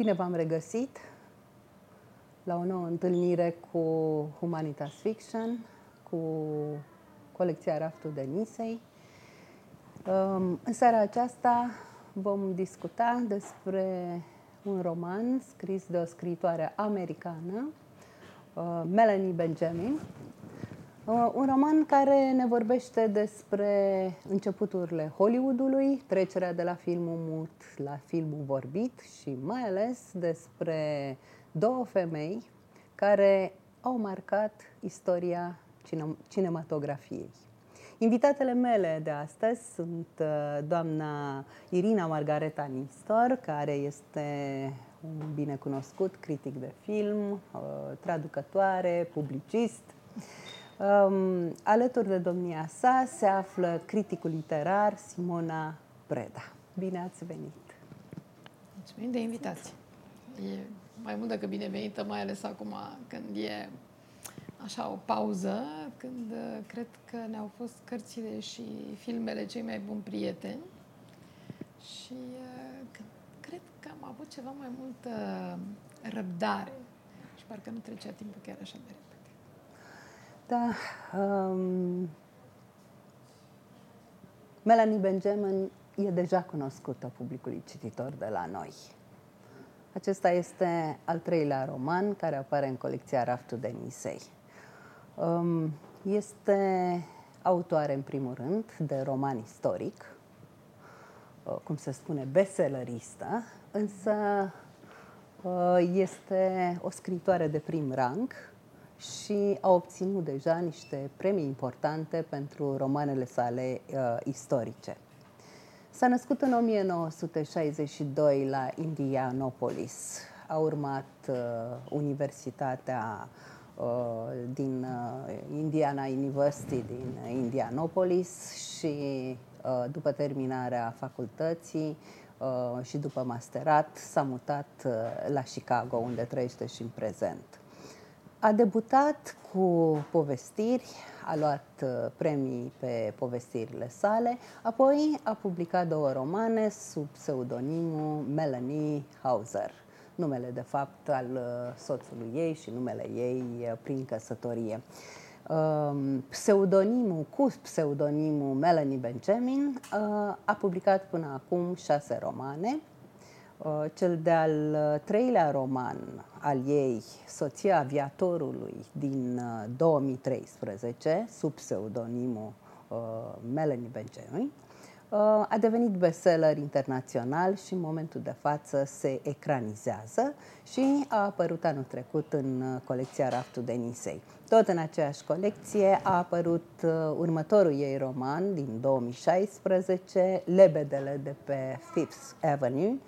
Bine v-am regăsit la o nouă întâlnire cu Humanitas Fiction, cu colecția Raftul de Nisei. Um, în seara aceasta vom discuta despre un roman scris de o scriitoare americană, uh, Melanie Benjamin, Uh, un roman care ne vorbește despre începuturile Hollywoodului, trecerea de la filmul mut la filmul vorbit și mai ales despre două femei care au marcat istoria cinematografiei. Invitatele mele de astăzi sunt uh, doamna Irina Margareta Nistor, care este un binecunoscut critic de film, uh, traducătoare, publicist, Um, alături de domnia sa se află criticul literar Simona Preda. Bine ați venit! Mulțumim de invitație! E mai mult decât binevenită, mai ales acum când e așa o pauză, când uh, cred că ne-au fost cărțile și filmele cei mai buni prieteni și uh, cred că am avut ceva mai multă răbdare și parcă nu trecea timpul chiar așa de repede. Da. Um, Melanie Benjamin e deja cunoscută publicului cititor de la noi. Acesta este al treilea roman care apare în colecția Raftul de Nisei. Um, este autoare, în primul rând, de roman istoric, uh, cum se spune, bestselleristă, însă uh, este o scritoare de prim rang, și a obținut deja niște premii importante pentru romanele sale uh, istorice. S-a născut în 1962 la Indianapolis. A urmat uh, Universitatea uh, din uh, Indiana University din Indianapolis și uh, după terminarea facultății uh, și după masterat s-a mutat uh, la Chicago, unde trăiește și în prezent. A debutat cu povestiri, a luat uh, premii pe povestirile sale, apoi a publicat două romane sub pseudonimul Melanie Hauser, numele de fapt al uh, soțului ei și numele ei uh, prin căsătorie. Um, pseudonimul, cu pseudonimul Melanie Benjamin, a publicat până acum șase romane, Uh, cel de-al uh, treilea roman al ei, Soția aviatorului, din 2013, uh, sub pseudonimul Melanie Benjamin, a devenit bestseller internațional și în momentul de față se ecranizează și a apărut anul trecut în colecția Raftul de Nisei. Tot în aceeași colecție a apărut următorul ei roman din 2016, Lebedele de pe Fifth Avenue,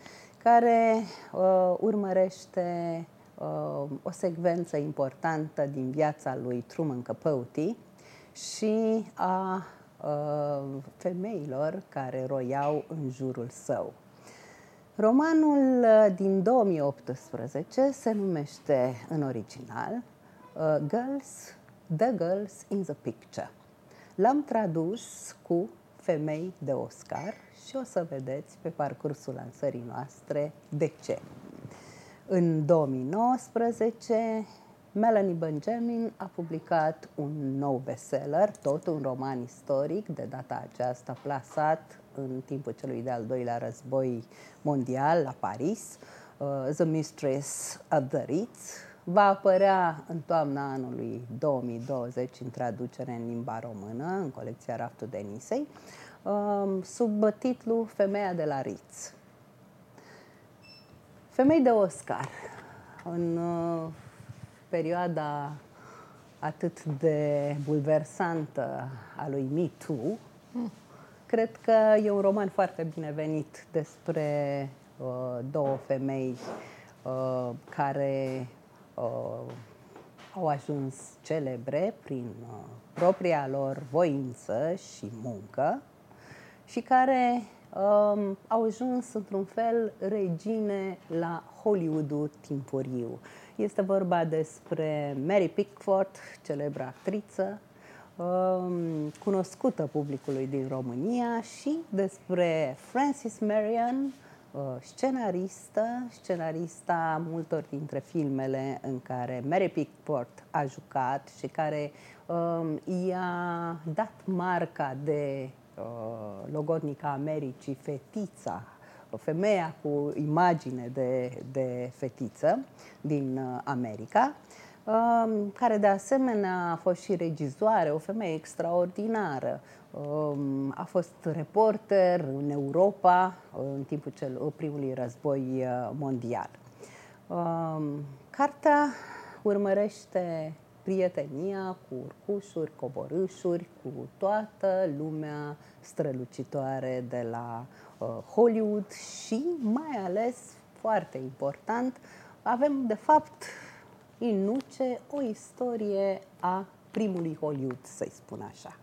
care uh, urmărește uh, o secvență importantă din viața lui Truman Capote și a uh, femeilor care roiau în jurul său. Romanul uh, din 2018 se numește în original uh, Girls, The Girls in the Picture. L-am tradus cu Femei de Oscar și o să vedeți pe parcursul lansării noastre de ce. În 2019, Melanie Benjamin a publicat un nou bestseller, tot un roman istoric, de data aceasta plasat în timpul celui de-al doilea război mondial la Paris, uh, The Mistress of the Ritz. Va apărea în toamna anului 2020 în traducere în limba română, în colecția Raftul Denisei. Um, sub titlu Femeia de la Ritz. Femei de Oscar. În uh, perioada atât de bulversantă a lui Me Too, mm. cred că e un roman foarte binevenit despre uh, două femei uh, care uh, au ajuns celebre prin uh, propria lor voință și muncă și care um, au ajuns într-un fel regine la Hollywoodul timpuriu. Este vorba despre Mary Pickford, celebră actriță, um, cunoscută publicului din România și despre Francis Marion, scenaristă, scenarista multor dintre filmele în care Mary Pickford a jucat și care um, i-a dat marca de uh, logodnica Americii, fetița, femeia cu imagine de, de fetiță din uh, America. Um, care de asemenea a fost și regizoare, o femeie extraordinară. Um, a fost reporter în Europa în timpul cel, primului război uh, mondial. Um, cartea urmărește prietenia cu urcușuri, coborâșuri, cu toată lumea strălucitoare de la uh, Hollywood și mai ales, foarte important, avem de fapt Inuce, o istorie a primului Hollywood, să-i spun așa.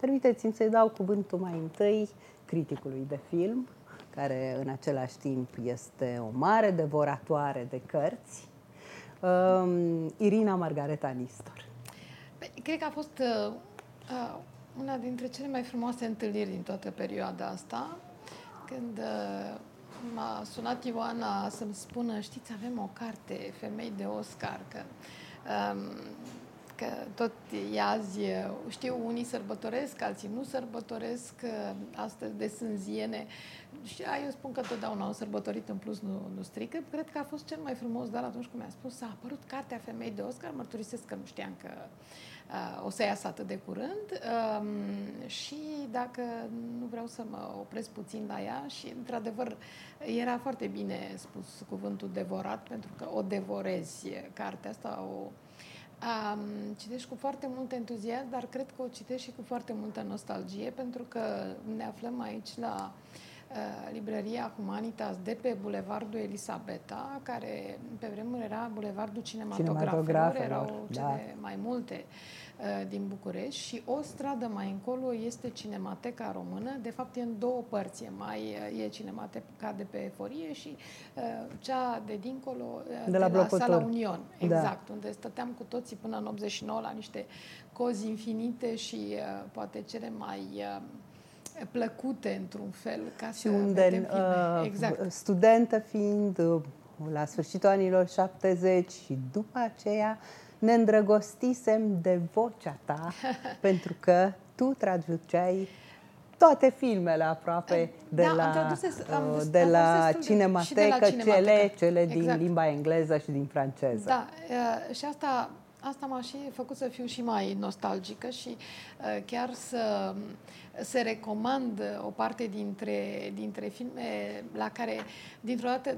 Permiteți-mi să-i dau cuvântul mai întâi criticului de film, care în același timp este o mare devoratoare de cărți, um, Irina Margareta Nistor. Cred că a fost uh, uh, una dintre cele mai frumoase întâlniri din toată perioada asta, când uh, m-a sunat Ioana să-mi spună, știți, avem o carte, Femei de Oscar, că, um, că tot e azi, știu, unii sărbătoresc, alții nu sărbătoresc, astăzi de sânziene. Și eu spun că totdeauna au sărbătorit în plus nu, nu strică. Cred că a fost cel mai frumos, dar atunci când mi-a spus, a apărut cartea Femei de Oscar, mărturisesc că nu știam că uh, o să iasă atât de curând um, și dacă nu vreau să mă opresc puțin la ea și într-adevăr era foarte bine spus cuvântul devorat pentru că o devorezi cartea asta, o um, citești cu foarte mult entuziasm, dar cred că o citești și cu foarte multă nostalgie pentru că ne aflăm aici la uh, Uh, librăria Humanitas de pe Bulevardul Elisabeta, care pe vremuri era Bulevardul Cinematografelor, erau da. cele mai multe uh, din București și o stradă mai încolo este Cinemateca Română, de fapt e în două părți, e, mai, uh, e Cinemateca de pe Eforie și uh, cea de dincolo, uh, de, de la, la Sala Union, da. exact, da. unde stăteam cu toții până în 89 la niște cozi infinite și uh, poate cele mai uh, plăcute într-un fel ca și să unde uh, exact. studentă fiind uh, la sfârșitul anilor 70 și după aceea ne îndrăgostisem de vocea ta pentru că tu traduceai toate filmele aproape de da, la, traduse, uh, de, la cinematecă, cele, cele exact. din limba engleză și din franceză. Da, uh, și asta asta m-a și făcut să fiu și mai nostalgică și uh, chiar să, să recomand o parte dintre, dintre filme la care, dintr-o dată,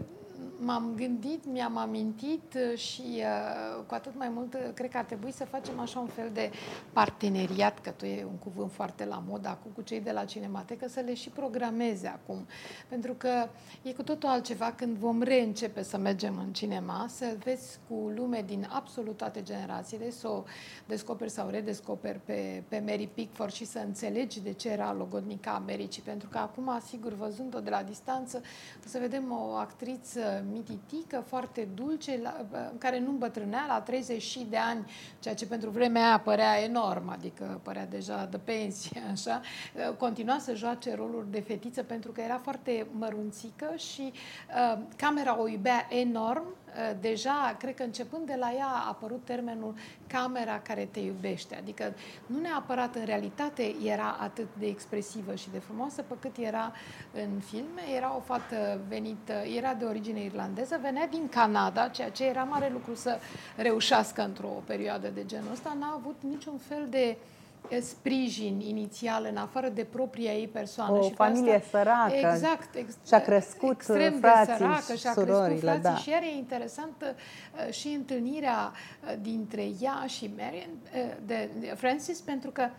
m-am gândit, mi-am amintit și uh, cu atât mai mult cred că ar trebui să facem așa un fel de parteneriat, că tu e un cuvânt foarte la mod acum cu cei de la Cinematecă, să le și programeze acum. Pentru că e cu totul altceva când vom reîncepe să mergem în cinema, să vezi cu lume din absolut toate generațiile, să o descoperi sau redescoperi pe, pe Mary Pickford și să înțelegi de ce era logodnica Americii. Pentru că acum, sigur, văzând-o de la distanță, să vedem o actriță mititică, foarte dulce, la, care nu îmbătrânea la 30 de ani, ceea ce pentru vremea aia părea enorm, adică părea deja de pensie, așa, continua să joace roluri de fetiță pentru că era foarte mărunțică și uh, camera o iubea enorm, Uh, deja, cred că începând de la ea a apărut termenul camera care te iubește. Adică nu neapărat în realitate era atât de expresivă și de frumoasă, pe cât era în filme. Era o fată venită, era de origine irlandeză, venea din Canada, ceea ce era mare lucru să reușească într-o perioadă de genul ăsta. N-a avut niciun fel de uh, sprijin inițial în afară de propria ei persoană. O și familie asta, săracă. Exact. Ex, și-a crescut extrem frații de săracă, și-a crescut frații da. și iar e interesantă uh, și întâlnirea uh, dintre ea și Marian, uh, de, de Francis, pentru că uh,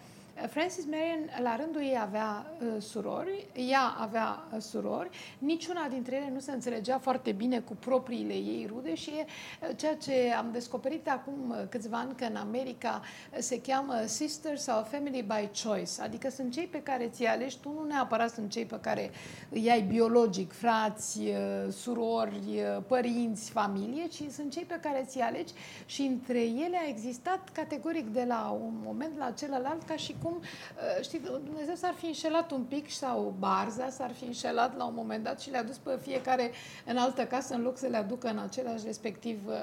Francis Marion, la rândul ei, avea uh, surori, ea avea uh, surori, niciuna dintre ele nu se înțelegea foarte bine cu propriile ei rude și e uh, ceea ce am descoperit acum uh, câțiva ani că în America uh, se cheamă Sisters sau Family by Choice, adică sunt cei pe care ți alegi tu, nu neapărat sunt cei pe care îi ai biologic, frați, uh, surori, uh, părinți, familie, ci sunt cei pe care ți alegi și între ele a existat categoric de la un moment la celălalt ca și cum cum, uh, știi, Dumnezeu s-ar fi înșelat un pic sau Barza s-ar fi înșelat la un moment dat și le-a dus pe fiecare în altă casă în loc să le aducă în același respectiv, uh,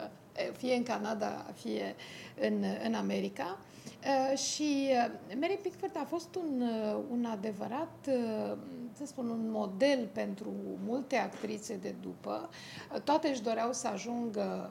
fie în Canada, fie în, în America. Uh, și Mary Pickford a fost un, un adevărat, să spun, un model pentru multe actrițe de după. Toate își doreau să ajungă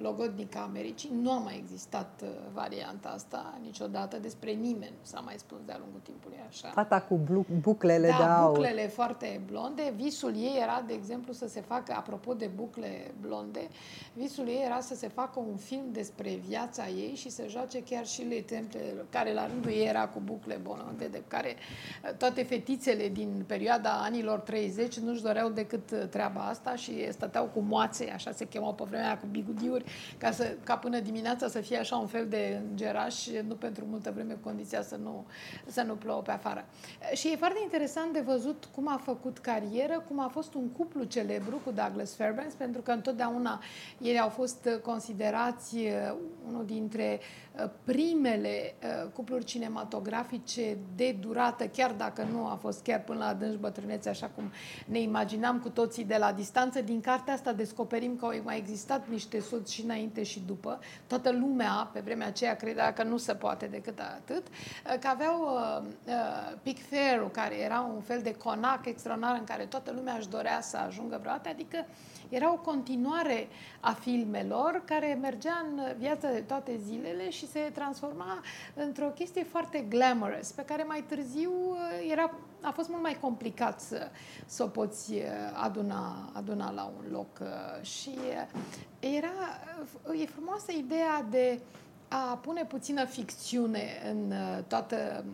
logodnica Americii. Nu a mai existat uh, varianta asta niciodată. Despre nimeni nu s-a mai spus de-a lungul timpului așa. Fata cu buclele da, de aur. buclele foarte blonde. Visul ei era, de exemplu, să se facă, apropo de bucle blonde, visul ei era să se facă un film despre viața ei și să joace chiar și le temple, care la rândul ei era cu bucle blonde, de care uh, toate fetițele din perioada anilor 30 nu-și doreau decât uh, treaba asta și stăteau cu moațe, așa se chemau pe vremea, cu bigudiuri ca, să, ca până dimineața să fie așa un fel de îngeraș, nu pentru multă vreme condiția să nu, să nu plouă pe afară. Și e foarte interesant de văzut cum a făcut carieră, cum a fost un cuplu celebru cu Douglas Fairbanks, pentru că întotdeauna ei au fost considerați uh, unul dintre uh, primele uh, cupluri cinematografice de durată, chiar dacă nu a fost chiar până la adânci bătrânețe, așa cum ne imaginam cu toții de la distanță. Din cartea asta descoperim că au mai existat niște soți și înainte și după. Toată lumea pe vremea aceea credea că nu se poate decât atât, că aveau uh, uh, Pic Fair, care era un fel de conac extraordinar în care toată lumea își dorea să ajungă vreodată, adică era o continuare a filmelor care mergea în viața de toate zilele și se transforma într-o chestie foarte glamorous, pe care mai târziu uh, era, a fost mult mai complicat să, să o poți uh, aduna, aduna la un loc. Uh, și era, e frumoasă ideea de a pune puțină ficțiune în toată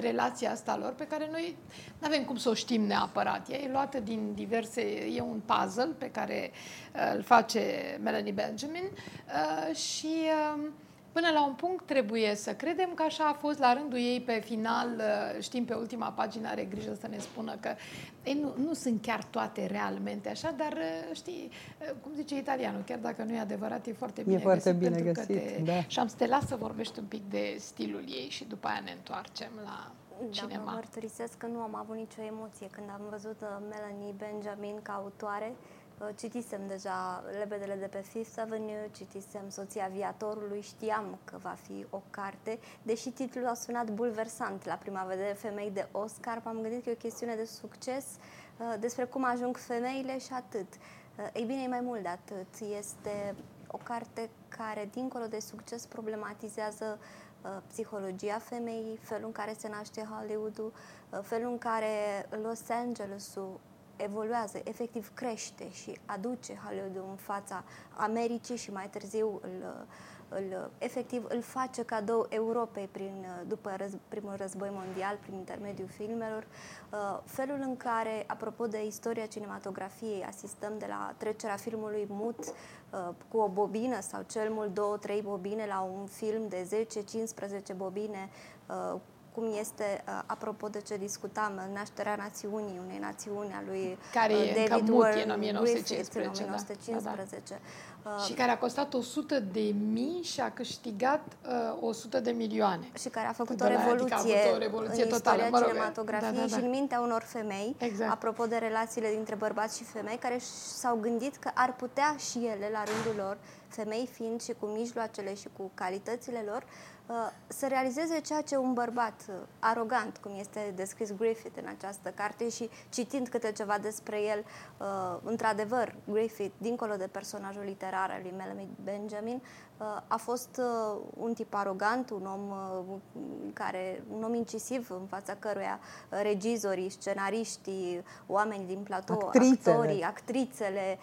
relația asta lor, pe care noi nu avem cum să o știm neapărat. Ea e luată din diverse, e un puzzle pe care uh, îl face Melanie Benjamin uh, și uh, Până la un punct trebuie să credem că așa a fost la rândul ei pe final, uh, știm pe ultima pagină, are grijă să ne spună că ei, nu, nu sunt chiar toate realmente așa, dar uh, știi, uh, cum zice italianul, chiar dacă nu e adevărat, e foarte bine e foarte găsit. Bine găsit te... da. Și am să te las să vorbești un pic de stilul ei și după aia ne întoarcem la cinema. Da, mărturisesc că nu am avut nicio emoție când am văzut Melanie Benjamin ca autore. Uh, citisem deja Lebedele de pe Fifth Avenue, citisem Soția Aviatorului, știam că va fi o carte, deși titlul a sunat bulversant la prima vedere femei de Oscar, m-am gândit că e o chestiune de succes uh, despre cum ajung femeile și atât. Uh, ei bine, e mai mult de atât. Este o carte care, dincolo de succes, problematizează psihologia femeii, felul în care se naște Hollywood-ul, felul în care Los Angeles-ul evoluează, efectiv crește și aduce Hollywood în fața Americii și mai târziu îl, îl, efectiv îl face cadou Europei prin, după răz, primul război mondial, prin intermediul filmelor. Uh, felul în care, apropo de istoria cinematografiei, asistăm de la trecerea filmului mut uh, cu o bobină sau cel mult două, trei bobine la un film de 10-15 bobine uh, cum este, uh, apropo de ce discutam, nașterea națiunii, unei națiuni a lui care uh, David Ward în 1915. în 1915. Da, da. Uh, și care a costat 100 de mii și a câștigat uh, 100 de milioane. Și care a făcut o revoluție, adică a o revoluție în totală, istoria mă rog, cinematografiei da, da, da. și în mintea unor femei, exact. apropo de relațiile dintre bărbați și femei, care s-au gândit că ar putea și ele, la rândul lor, femei fiind și cu mijloacele și cu calitățile lor, Uh, să realizeze ceea ce un bărbat uh, arogant, cum este descris Griffith în această carte și citind câte ceva despre el, uh, într-adevăr, Griffith, dincolo de personajul literar al lui Melanie Benjamin, a fost un tip arogant, un om care, un om incisiv în fața căruia regizorii, scenariștii, oamenii din platou, actrițele. actorii, actrițele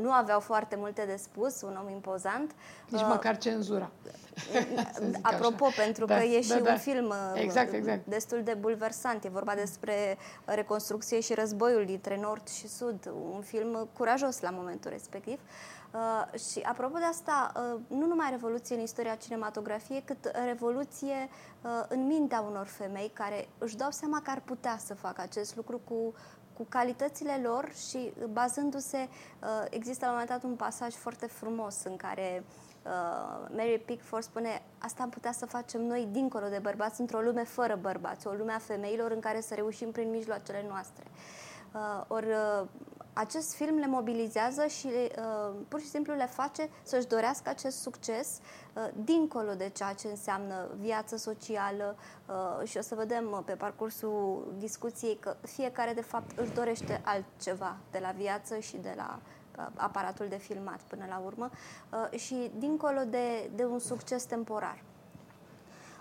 nu aveau foarte multe de spus, un om impozant. Nici măcar cenzura. Apropo, așa. pentru da, că e și da, da. un film exact, exact. destul de bulversant. E vorba despre reconstrucție și războiul dintre Nord și Sud. Un film curajos la momentul respectiv. Uh, și apropo de asta, uh, nu numai revoluție în istoria cinematografiei, cât revoluție uh, în mintea unor femei care își dau seama că ar putea să facă acest lucru cu cu calitățile lor și bazându-se, uh, există la un moment dat un pasaj foarte frumos în care uh, Mary Pickford spune asta am putea să facem noi dincolo de bărbați, într-o lume fără bărbați, o lume a femeilor în care să reușim prin mijloacele noastre. Uh, ori uh, acest film le mobilizează și uh, pur și simplu le face să-și dorească acest succes uh, dincolo de ceea ce înseamnă viață socială uh, și o să vedem uh, pe parcursul discuției că fiecare de fapt își dorește altceva de la viață și de la uh, aparatul de filmat până la urmă uh, și dincolo de, de un succes temporar.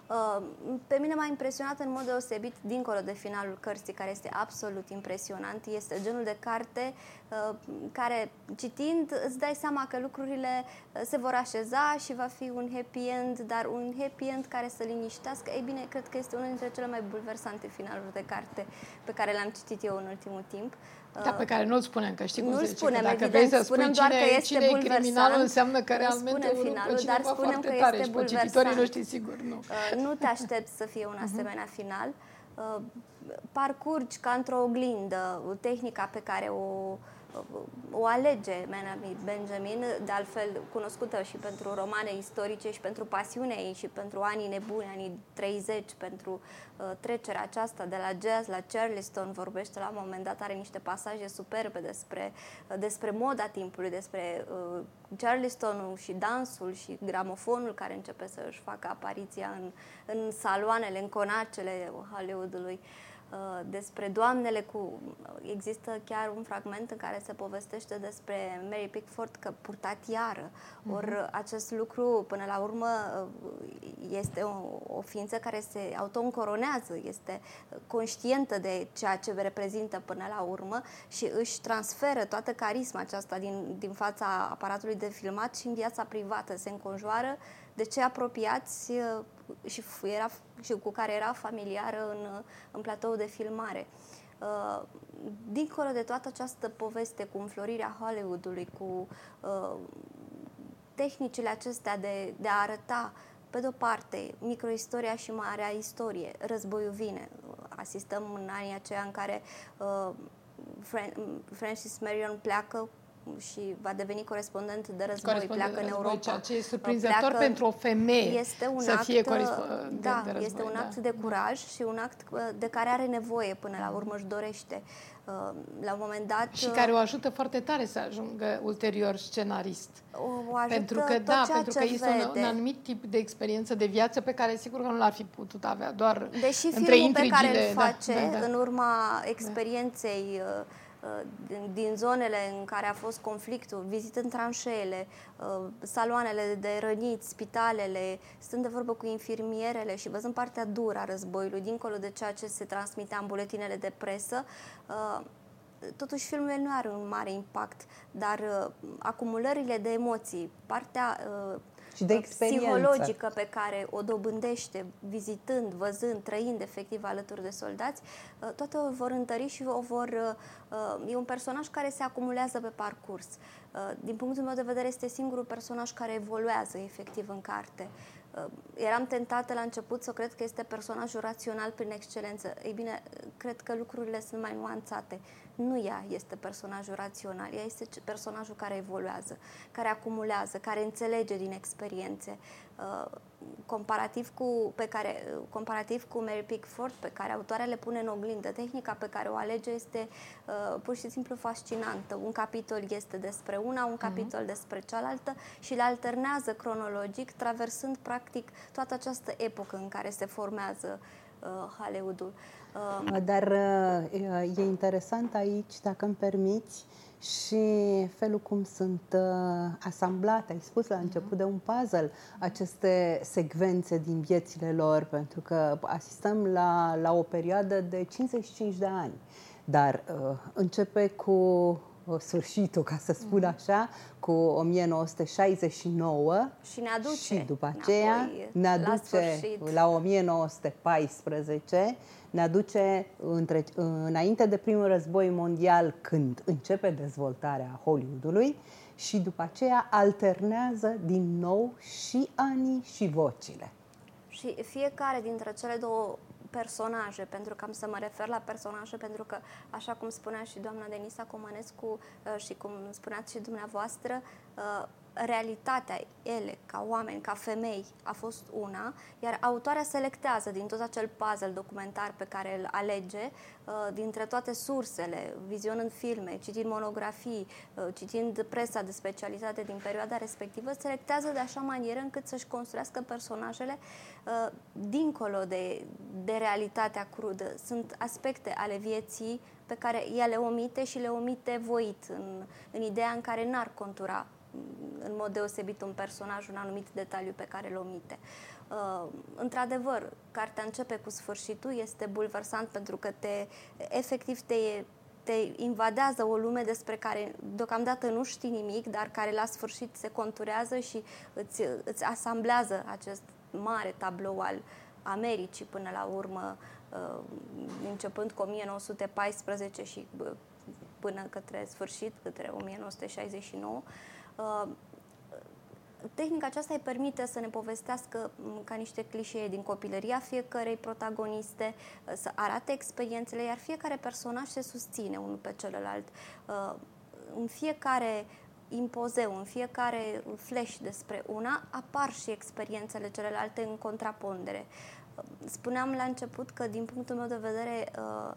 Uh, pe mine m-a impresionat în mod deosebit, dincolo de finalul cărții, care este absolut impresionant. Este genul de carte uh, care, citind, îți dai seama că lucrurile uh, se vor așeza și va fi un happy end, dar un happy end care să liniștească. Ei bine, cred că este unul dintre cele mai bulversante finaluri de carte pe care le-am citit eu în ultimul timp. Da, pe care nu-l spunem, că știi cum nu se zice, spunem, că dacă evident, vrei să spunem spui doar cine, că este cine e criminalul, bulversant. înseamnă că Nu realmente spunem urmă finalul, pe dar cineva spunem foarte că tare este și pe cititorii bulversant. noștri, sigur, nu. Uh, nu te aștepți să fie un asemenea final. Uh, parcurgi ca într-o oglindă tehnica pe care o, o alege Menami Benjamin, de altfel cunoscută și pentru romane istorice și pentru pasiunea ei și pentru anii nebuni, anii 30, pentru uh, trecerea aceasta de la jazz la Charleston, vorbește la un moment dat, are niște pasaje superbe despre, uh, despre moda timpului, despre uh, Charlestonul și dansul și gramofonul care începe să își facă apariția în, în saloanele, în conacele Hollywoodului. Uh, despre doamnele cu... Există chiar un fragment în care se povestește despre Mary Pickford că purta tiară. Ori uh, acest lucru, până la urmă, uh, este o, o ființă care se autoîncoronează, este conștientă de ceea ce reprezintă până la urmă și își transferă toată carisma aceasta din, din fața aparatului de filmat și în viața privată. Se înconjoară de cei apropiați și, era, și cu care era familiară în, în platou de filmare. Uh, dincolo de toată această poveste cu înflorirea Hollywoodului, cu uh, tehnicile acestea de, de a arăta, pe de-o parte, microistoria și marea istorie, războiul vine. Asistăm în anii aceia în care uh, Francis Marion pleacă și va deveni corespondent de război, Corespondent pleacă de în război, Europa. ceea ce e surprinzător pleacă, pentru o femeie este un să act, fie corespondent da, de război. este un act da. de curaj și un act uh, de care are nevoie până la urmă își dorește. Uh, La un moment dat... Și care o ajută foarte tare să ajungă ulterior scenarist. o, o ajută Pentru că, tot da, ceea pentru ce că este un, vede. un anumit tip de experiență de viață pe care sigur că nu l-ar fi putut avea doar Deși între filmul pe care intrigile. îl face da, da, da. în urma experienței uh, uh, din, din zonele în care a fost conflictul, vizitând tranșeele, uh, saloanele de răniți, spitalele, stând de vorbă cu infirmierele și văzând partea dură a războiului, dincolo de ceea ce se transmitea în buletinele de presă, uh, totuși filmul nu are un mare impact, dar uh, acumulările de emoții, partea uh, Și de experiență. psihologică pe care o dobândește vizitând, văzând, trăind efectiv alături de soldați, uh, toate o vor întări și o vor... uh, uh, E un personaj care se acumulează pe parcurs. Uh, Din punctul meu de vedere este singurul personaj care evoluează efectiv în carte. Uh, Eram tentată la început să cred că este personajul rațional prin excelență. Ei bine, cred că lucrurile sunt mai nuanțate. Nu ea este personajul rațional, ea este ce- personajul care evoluează, care acumulează, care înțelege din experiențe. Uh, comparativ cu, pe care, comparativ cu Mary Pickford, pe care autoarea le pune în oglindă, tehnica pe care o alege este uh, pur și simplu fascinantă. Un capitol este despre una, un capitol despre cealaltă și le alternează cronologic, traversând practic toată această epocă în care se formează uh, Hollywoodul. Uh, Dar uh, e interesant aici, dacă îmi permiți, și felul cum sunt uh, asamblate, ai spus la început de un puzzle, aceste secvențe din viețile lor, pentru că asistăm la, la o perioadă de 55 de ani. Dar uh, începe cu uh, sfârșitul, ca să spun așa, cu 1969 Și ne aduce și după aceea înapoi ne la aduce sfârșit. la 1914, ne aduce între, înainte de primul război mondial, când începe dezvoltarea Hollywoodului și după aceea alternează din nou și anii și vocile. Și fiecare dintre cele două personaje, pentru că am să mă refer la personaje, pentru că, așa cum spunea și doamna Denisa Comănescu uh, și cum spuneați și dumneavoastră, uh, realitatea ele, ca oameni, ca femei, a fost una, iar autoarea selectează din tot acel puzzle documentar pe care îl alege, uh, dintre toate sursele, vizionând filme, citind monografii, uh, citind presa de specialitate din perioada respectivă, selectează de așa manieră încât să-și construiască personajele uh, dincolo de, de realitatea crudă. Sunt aspecte ale vieții pe care ea le omite și le omite voit, în, în ideea în care n-ar contura în mod deosebit un personaj, un anumit detaliu pe care îl omite. Uh, într-adevăr, cartea începe cu sfârșitul, este bulversant pentru că te, efectiv te, te invadează o lume despre care deocamdată nu știi nimic, dar care la sfârșit se conturează și îți, îți asamblează acest mare tablou al Americii până la urmă, uh, începând cu 1914 și uh, până către sfârșit, către 1969. Uh, tehnica aceasta îi permite să ne povestească mm, ca niște clișee din copilăria fiecărei protagoniste, uh, să arate experiențele, iar fiecare personaj se susține unul pe celălalt. Uh, în fiecare impozeu, în fiecare flash despre una, apar și experiențele celelalte în contrapondere. Spuneam la început că, din punctul meu de vedere, Uh,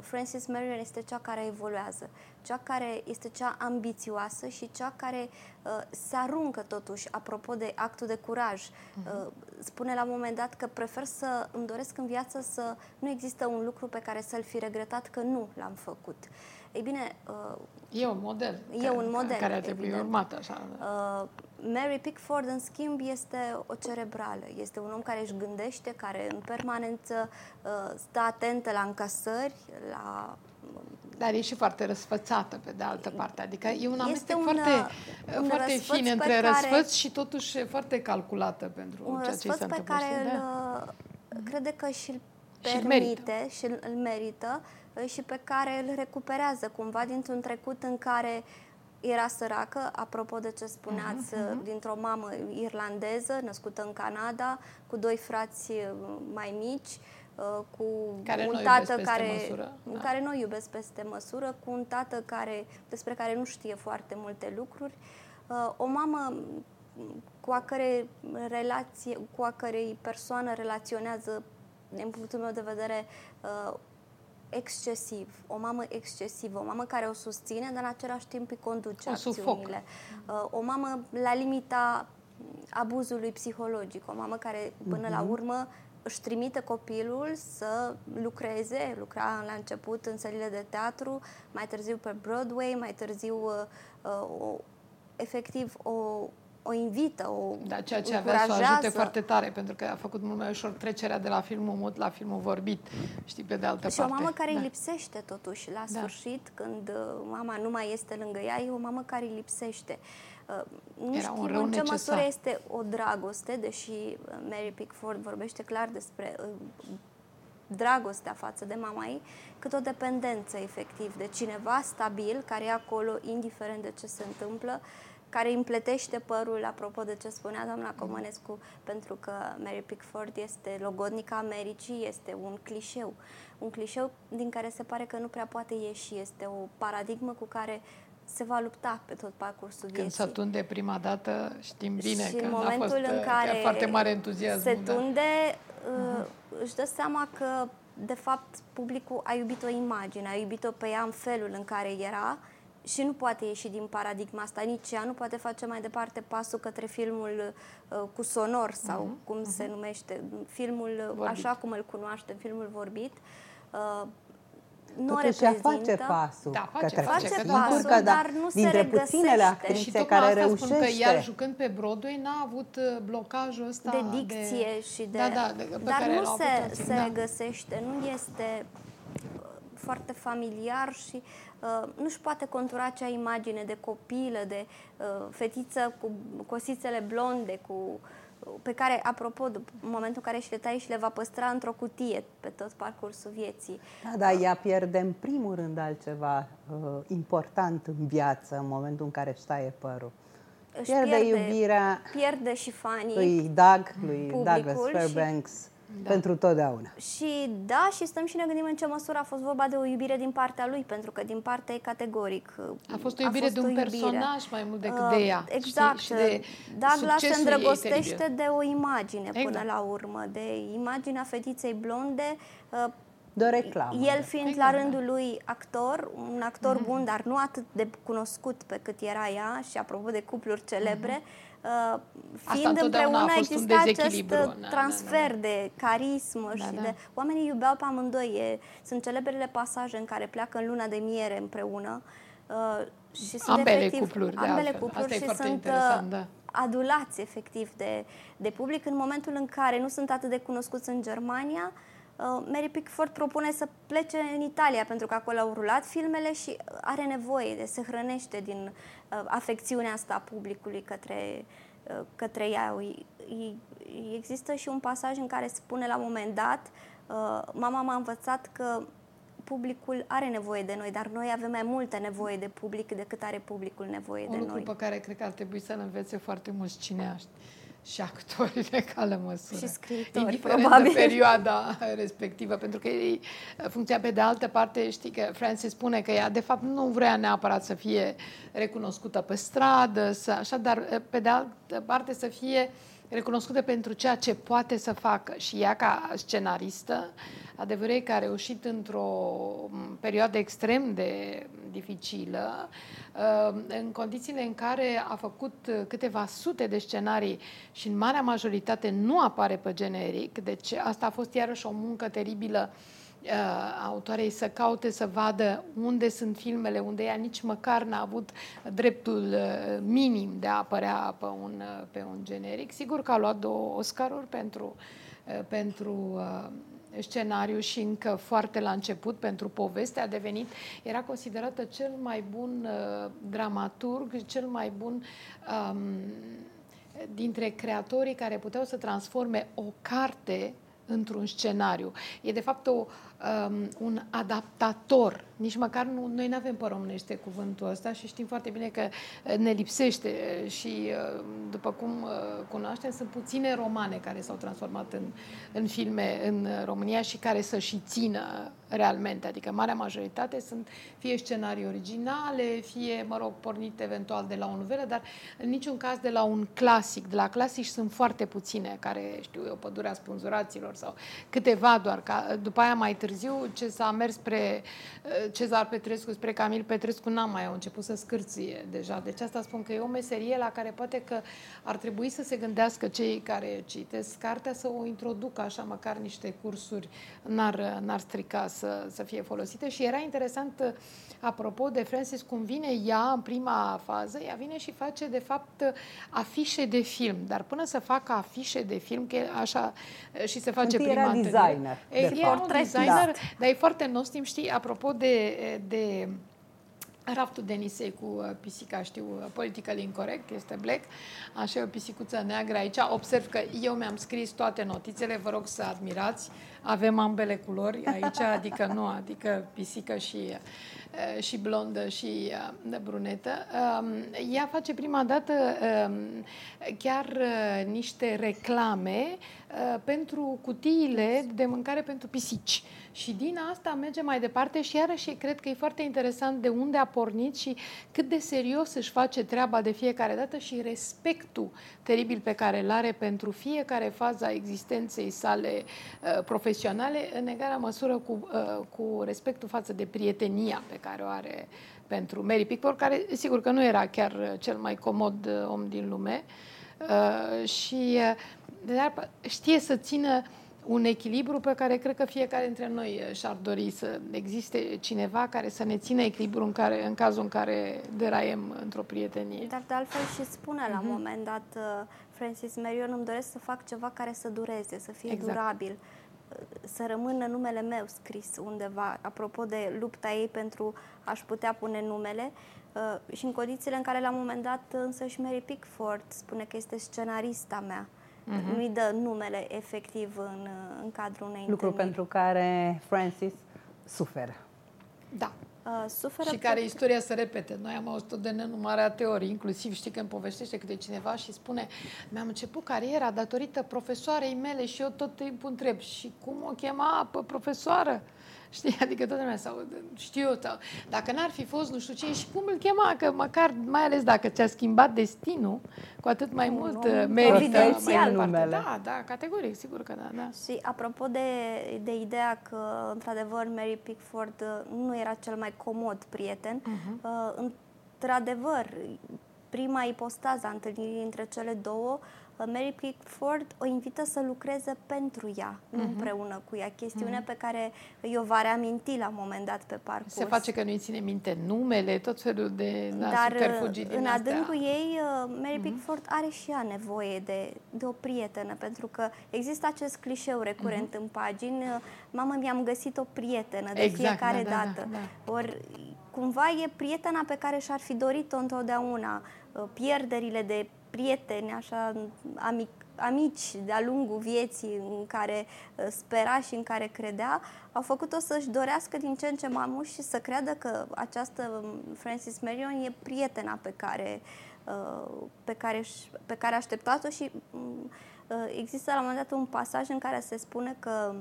Frances Marion este cea care evoluează, cea care este cea ambițioasă și cea care uh, se aruncă totuși, apropo de actul de curaj. Uh-huh. Uh, spune la un moment dat că prefer să îmi doresc în viață să nu există un lucru pe care să-l fi regretat că nu l-am făcut. Ei bine... Uh, e un model. E un model. Care ar trebui urmat așa. Uh, Mary Pickford, în schimb, este o cerebrală. Este un om care își gândește, care în permanență uh, stă atentă la încasări, la dar e și foarte răsfățată pe de altă parte. Adică e un amestec un, foarte, un foarte fin între care, răsfăț și totuși foarte calculată pentru un ceea ce se întâmplă. pe care îl, da. crede că și-l permite și îl, îl merită și pe care îl recuperează cumva dintr-un trecut în care era săracă, apropo de ce spuneați, uh-huh, uh-huh. dintr-o mamă irlandeză, născută în Canada, cu doi frați uh, mai mici, uh, cu care un tată care, măsură, da. care nu iubesc peste măsură, cu un tată care, despre care nu știe foarte multe lucruri, uh, o mamă cu a care relație, cu a cărei persoană relaționează, din punctul meu de vedere, excesiv, o mamă excesivă, o mamă care o susține, dar în același timp îi conduce o acțiunile. Uh, o mamă la limita abuzului psihologic, o mamă care până uh-huh. la mhm. urmă își trimite copilul să lucreze, lucra la început în sălile de teatru, mai târziu pe Broadway, mai târziu uh, uh, o, efectiv o o invită, o Da, ceea ce avea să o ajute foarte tare, pentru că a făcut mult mai ușor trecerea de la filmul mut la filmul vorbit, știi, pe de altă și parte. Și o mamă care da. îi lipsește totuși la da. sfârșit, când uh, mama nu mai este lângă ea, e o mamă care îi lipsește. Uh, nu Era știu un rău în ce necesar. măsură este o dragoste, deși uh, Mary Pickford vorbește clar despre dragostea față de mama ei, cât o dependență efectiv de cineva stabil care e acolo indiferent de ce se întâmplă, care împletește părul, apropo de ce spunea doamna Comănescu, pentru că Mary Pickford este logodnica Americii, este un clișeu. Un clișeu din care se pare că nu prea poate ieși. Este o paradigmă cu care se va lupta pe tot parcursul vieții. Când se tunde prima dată, știm bine și că în momentul a fost în care foarte mare entuziasm. Se da. tunde, da. își dă seama că, de fapt, publicul a iubit o imagine, a iubit-o pe ea în felul în care era și nu poate ieși din paradigma asta, nici ea nu poate face mai departe pasul către filmul uh, cu sonor sau uh-huh, cum uh-huh. se numește, filmul vorbit. așa cum îl cunoaștem, filmul vorbit. Uh, nu Totuși ea face pasul da, face, către face pasul, da, dar nu dintre se puținele actrițe și care reușește. Spun că iar jucând pe Broadway n-a avut uh, blocajul ăsta de dicție de... și de... Da, da, de pe dar care nu se, se da. regăsește, nu este foarte familiar și uh, nu-și poate contura acea imagine de copilă, de uh, fetiță cu cosițele blonde, cu pe care, apropo, în momentul în care și le tai și le va păstra într-o cutie pe tot parcursul vieții. Da, dar ea pierde în primul rând altceva uh, important în viață în momentul în care își taie părul. Își pierde, pierde iubirea pierde și fanii, lui Doug, lui Douglas Fairbanks. Și da. pentru totdeauna. Și da, și stăm și ne gândim în ce măsură a fost vorba de o iubire din partea lui, pentru că din partea ei categoric. A fost o iubire a fost de un iubire. personaj mai mult decât uh, de ea. Exact. Și, și de Douglas se îndrăgostește de o imagine exact. până la urmă, de imaginea fetiței blonde. Uh, de o reclamă. El fiind exact. la rândul lui actor, un actor mm-hmm. bun, dar nu atât de cunoscut pe cât era ea, și apropo de cupluri celebre, mm-hmm Uh, fiind împreună exista acest transfer na, na, na. de carismă da, și da. de... Oamenii iubeau pe amândoi. E, sunt celebrele pasaje în care pleacă în luna de miere împreună uh, și sunt ambele efectiv, cupluri, ambele cupluri și sunt uh, da. adulați efectiv de, de public în momentul în care nu sunt atât de cunoscuți în Germania, Uh, Mary Pickford propune să plece în Italia pentru că acolo au rulat filmele și are nevoie de se hrănește din uh, afecțiunea asta a publicului către, uh, către ea. Există și un pasaj în care spune la un moment dat mama m-a învățat că publicul are nevoie de noi, dar noi avem mai multă nevoie de public decât are publicul nevoie un de lucru noi. pe care cred că ar trebui să-l învețe foarte mulți cineaști și actori de cală măsură. Și scriitori, Indiferent probabil. de perioada respectivă, pentru că ei funcția pe de altă parte, știi că Francis spune că ea de fapt nu vrea neapărat să fie recunoscută pe stradă, să, așa, dar pe de altă parte să fie recunoscută pentru ceea ce poate să facă. Și ea ca scenaristă, adevărat că a reușit într-o perioadă extrem de dificilă, uh, în condițiile în care a făcut câteva sute de scenarii și în marea majoritate nu apare pe generic, deci asta a fost iarăși o muncă teribilă uh, autoarei să caute să vadă unde sunt filmele, unde ea nici măcar n-a avut dreptul uh, minim de a apărea pe un, pe un generic. Sigur că a luat două Oscaruri pentru, pentru scenariu și încă foarte la început pentru poveste a devenit, era considerată cel mai bun uh, dramaturg, cel mai bun um, dintre creatorii care puteau să transforme o carte într-un scenariu. E de fapt o, um, un adaptator nici măcar nu, noi nu avem pe românește cuvântul ăsta și știm foarte bine că uh, ne lipsește și uh, după cum uh, cunoaștem, sunt puține romane care s-au transformat în, în filme în România și care să și țină realmente, adică marea majoritate sunt fie scenarii originale, fie, mă rog, pornite eventual de la o novelă, dar în niciun caz de la un clasic. De la clasic sunt foarte puține care, știu eu, Pădurea Spânzuraților sau câteva doar, ca după aia mai târziu ce s-a mers spre Cezar Petrescu spre Camil Petrescu n-am mai au început să scârție deja. Deci asta spun că e o meserie la care poate că ar trebui să se gândească cei care citesc cartea să o introducă așa măcar niște cursuri n-ar, n-ar strica să, să fie folosite și era interesant apropo de Francis cum vine ea în prima fază, ea vine și face de fapt afișe de film, dar până să facă afișe de film, că așa și se face Întâi prima era designer. E, de e un designer, da. dar e foarte nostim, știi, apropo de de raftul Denisei cu uh, pisica, știu, uh, political incorrect, este black, așa e o pisicuță neagră aici. Observ că eu mi-am scris toate notițele, vă rog să admirați, avem ambele culori aici, adică nu, adică pisică și, uh, și blondă și brunetă. Um, ea face prima dată um, chiar niște reclame pentru cutiile de mâncare pentru pisici. Și din asta merge mai departe și iarăși cred că e foarte interesant de unde a pornit și cât de serios își face treaba de fiecare dată și respectul teribil pe care îl are pentru fiecare fază a existenței sale uh, profesionale, în egală măsură cu, uh, cu respectul față de prietenia pe care o are pentru Mary Pickford, care sigur că nu era chiar cel mai comod uh, om din lume uh, și uh, dar știe să țină uh, un echilibru pe care cred că fiecare dintre noi și-ar dori să existe cineva care să ne țină echilibru în, care, în cazul în care deraiem într-o prietenie. Dar de altfel și spune la un uh-huh. moment dat uh, Francis Marion, îmi doresc să fac ceva care să dureze, să fie exact. durabil, uh, să rămână numele meu scris undeva, apropo de lupta ei pentru a-și putea pune numele, uh, și în condițiile în care la un moment dat însă și Mary Pickford spune că este scenarista mea uh-huh. nu-i dă numele efectiv în, în cadrul unei Lucru întâlniri. pentru care Francis suferă. Da. Uh, suferă și care istoria se repete. Noi am auzit-o de nenumarea teorii, inclusiv știi că îmi povestește câte cineva și spune mi-am început cariera datorită profesoarei mele și eu tot timpul întreb și cum o chema pe profesoară? Știi? Adică toată lumea sau știu eu, sau, dacă n-ar fi fost nu știu ce și cum îl chema, că măcar, mai ales dacă ți-a schimbat destinul, cu atât mai Nu, mult nu, uh, merită evidențial mai numele. departe. Da, da, categoric, sigur că da, da. Și apropo de, de ideea că, într-adevăr, Mary Pickford uh, nu era cel mai comod prieten, Mhm. uh, într-adevăr, prima ipostază a întâlnirii între cele două, uh, Mary Pickford o invită să lucreze pentru ea, nu Mhm. împreună cu ea. Chestiune pe care eu va reaminti la un moment dat pe parcurs. Se face că nu-i ține minte numele, tot felul de da, Dar subterfugii din în astea. adâncul ei, uh, Mary Pickford are și ea nevoie de, de o prietenă, pentru că există acest clișeu recurent în pagini, uh, mamă, mi-am găsit o prietenă de Exact, fiecare da, da, dată. da, da. Ori cumva e prietena pe care și-ar fi dorit-o întotdeauna. Uh, Pierderile de prieteni, așa, amic, amici de-a lungul vieții în care uh, spera și în care credea, au făcut-o să-și dorească din ce în ce mai mult și să creadă că această um, Francis Marion e prietena pe care, uh, pe care, își- pe care a așteptat-o și um, uh, există la un moment dat un pasaj în care se spune că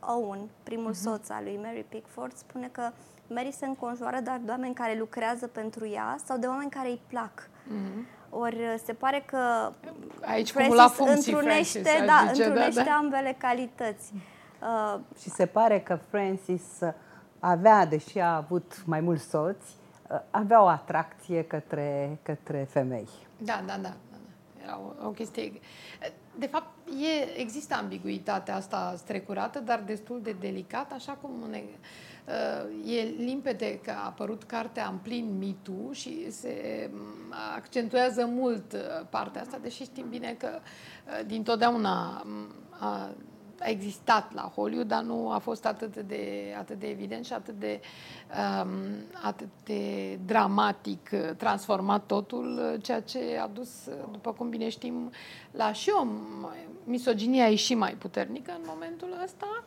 Owen, primul soț al lui Mary Pickford, spune că Mary se înconjoară doar de oameni care lucrează pentru ea sau de oameni care îi plac. Mhm. Ori uh, se pare că Aici cumula Francis funcții, întrunește, Francis, aș da, zice, întrunește da, da. ambele calități. Uh, Și se pare că Francis avea, deși a avut mai mulți soți, avea o atracție către, către femei. Da, da, da. da, da. Era o, o chestie... De fapt, e, există ambiguitatea asta strecurată, dar destul de delicată, așa cum ne, uh, e limpede că a apărut cartea în plin mitu și se m, accentuează mult uh, partea asta, deși știm bine că uh, din totdeauna m, a, a existat la Hollywood, dar nu a fost atât de, atât de evident și atât de, um, atât de dramatic uh, transformat totul, uh, ceea ce a dus, uh, după cum bine știm, la și o m- misoginia e și mai puternică în momentul ăsta,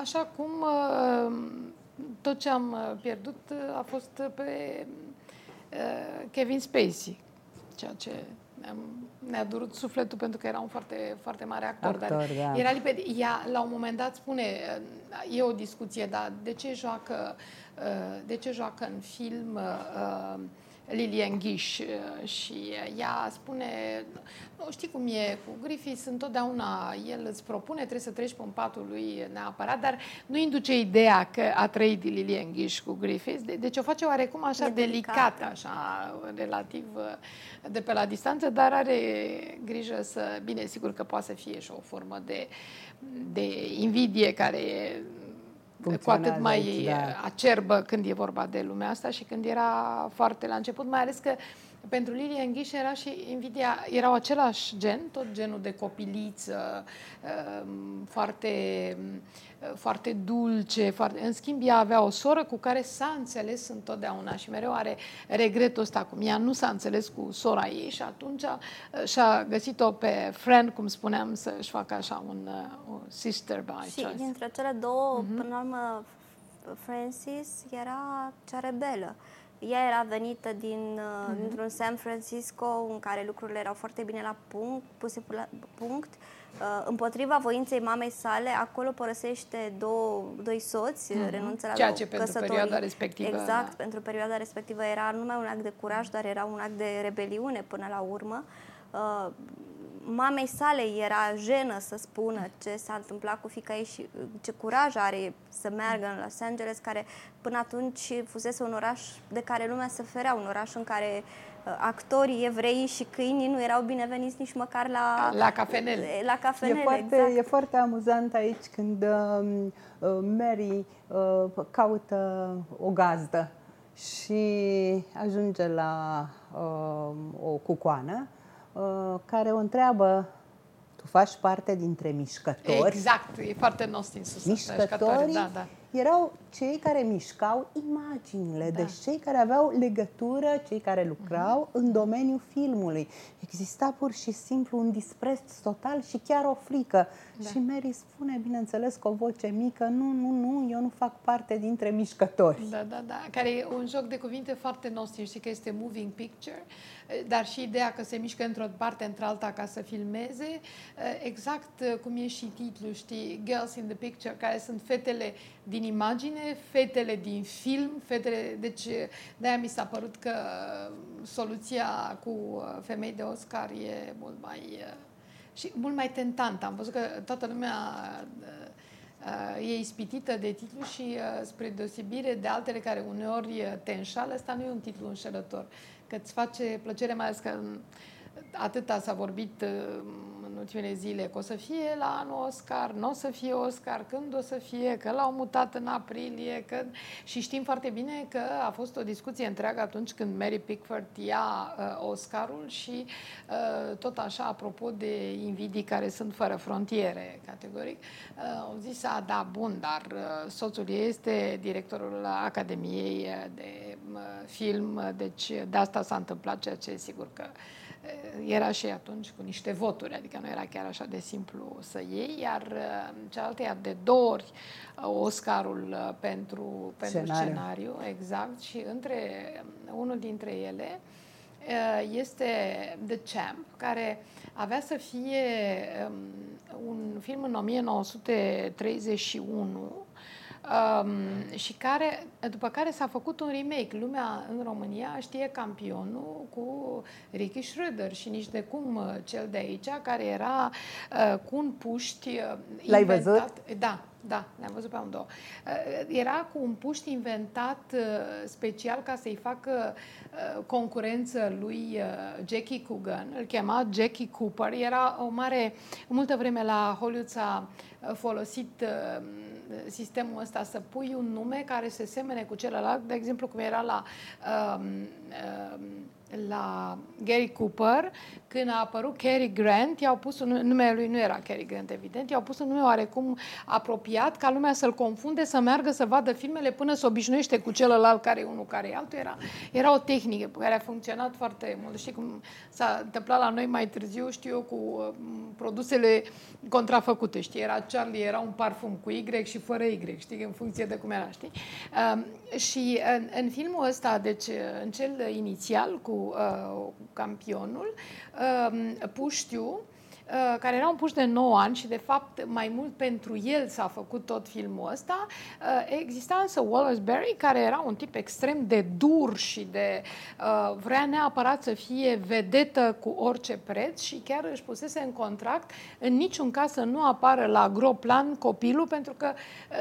așa cum uh, tot ce am uh, pierdut uh, a fost pe uh, Kevin Spacey, ceea ce ne-am, ne-a durut sufletul pentru că era un foarte, foarte mare actor. Actor, dar da. era limpede. Ea, la un moment dat, spune, e o discuție, dar de ce joacă, uh, de ce joacă în film uh, Lilian Ghiș uh, și ea spune, nu știi cum e cu Griffiths, întotdeauna el îți propune, trebuie să treci pe un patul lui neapărat, dar nu induce ideea că a trăit Lilian Ghiș cu Griffiths, de- deci o face oarecum așa E delicată. delicată, așa relativ uh, de pe la distanță, dar are grijă să, bine, sigur că poate să fie și o formă de, de invidie care e cu atât Funcționează mai aici, da. acerbă când e vorba de lumea asta și când era foarte la început, mai ales că pentru Lilia Înghiș era și invidia, erau același gen, tot genul de copiliță, um, foarte, um, foarte dulce, foarte... în schimb ea avea o soră cu care s-a înțeles întotdeauna și mereu are regretul ăsta cum ea nu s-a înțeles cu sora ei și atunci uh, și-a găsit-o pe friend, cum spuneam, să-și facă așa un, uh, o sister by și choice. dintre cele două, până la urmă, Francis era cea rebelă. Ea era venită din, uh, dintr-un San Francisco în care lucrurile erau foarte bine la punct, puse la punct. Uh, împotriva voinței mamei sale, acolo părăsește două, doi soți, renunță la Ceea două ce pentru căsătorii. perioada respectivă, Exact, da. pentru perioada respectivă era nu numai un act de curaj, dar era un act de rebeliune până la urmă. Uh, mamei sale era jenă să spună ce s-a întâmplat cu fica ei și uh, ce curaj are să meargă în Los Angeles, care până atunci fusese un oraș de care lumea se ferea, un oraș în care uh, actorii evrei și câinii nu erau bineveniți nici măcar la, La cafenele. La cafenele, E foarte, exact. e foarte amuzant aici când uh, uh, Mary uh, caută o gazdă și ajunge la uh, o cucoană uh, care o întreabă tu faci parte dintre mișcători? Exact, e foarte nost în sus. Mișcătorii Da, da. erau cei care mișcau imaginile, da. deci cei care aveau legătură, cei care lucrau uh-huh. în domeniul filmului. Exista pur și simplu un dispreț total și chiar o frică. Da. Și Mary spune, bineînțeles, cu o voce mică, nu, nu, nu, eu nu fac parte dintre mișcători. Da, da, da, care e un joc de cuvinte foarte nostru, știi că este moving picture dar și ideea că se mișcă într-o parte, într-alta ca să filmeze, exact cum e și titlul, știi, Girls in the Picture, care sunt fetele din imagine, fetele din film, fetele, deci de-aia mi s-a părut că soluția cu femei de Oscar e mult mai și mult mai tentantă. Am văzut că toată lumea e ispitită de titlu și spre deosebire de altele care uneori te înșală, ăsta nu e un titlu înșelător că îți face plăcere, mai ales că atâta s-a vorbit uh, în ultimele zile că o să fie la anul Oscar, nu o să fie Oscar, când o să fie, că l-au mutat în aprilie, că... și știm foarte bine că a fost o discuție întreagă atunci când Mary Pickford ia uh, Oscarul și uh, tot așa, apropo de invidii care sunt fără frontiere, categoric, uh, au zis, a, da, bun, dar uh, soțul este directorul Academiei de uh, Film, deci de asta s-a întâmplat ceea ce sigur că Eh, era și atunci cu niște voturi, adică nu era chiar așa de simplu să iei, iar eh, cealaltă ia de două ori eh, Oscarul pentru, pentru scenariu. scenariu, exact, și între unul dintre ele este The Champ, care avea să fie un film în 1931 Um, și care, după care s-a făcut un remake. Lumea în România știe campionul cu Ricky Schröder și nici de cum uh, cel de aici, care era uh, cu un puști uh, L-ai văzut? Da, da, le-am văzut pe amândouă. Uh, era cu un puști inventat uh, special ca să-i facă uh, concurență lui Jackie Coogan. Îl chema Jackie Cooper. Era o mare... Multă vreme la Hollywood s-a folosit sistemul ăsta să pui un nume care se semene cu celălalt, de exemplu cum era la um, um, la Gary Cooper, când a apărut Cary Grant, i-au pus un, numele lui nu era Cary Grant, evident, i-au pus un nume oarecum apropiat, ca lumea să-l confunde, să meargă să vadă filmele până se obișnuiește cu celălalt care e unul, care e altul. Era, era o tehnică care a funcționat foarte mult. Știi cum s-a întâmplat la noi mai târziu, știu eu, cu uh, produsele contrafăcute, știi? Era Charlie, era un parfum cu Y și fără Y, știi? În funcție de cum era, știi? Uh, și în, în filmul ăsta, deci în cel inițial cu uh, campionul, uh, puștiu, Uh, care era un puș de 9 ani și de fapt mai mult pentru el s-a făcut tot filmul ăsta. Uh, exista însă Wallace Berry, care era un tip extrem de dur și de uh, vrea neapărat să fie vedetă cu orice preț și chiar își pusese în contract în niciun caz să nu apară la gro plan copilul pentru că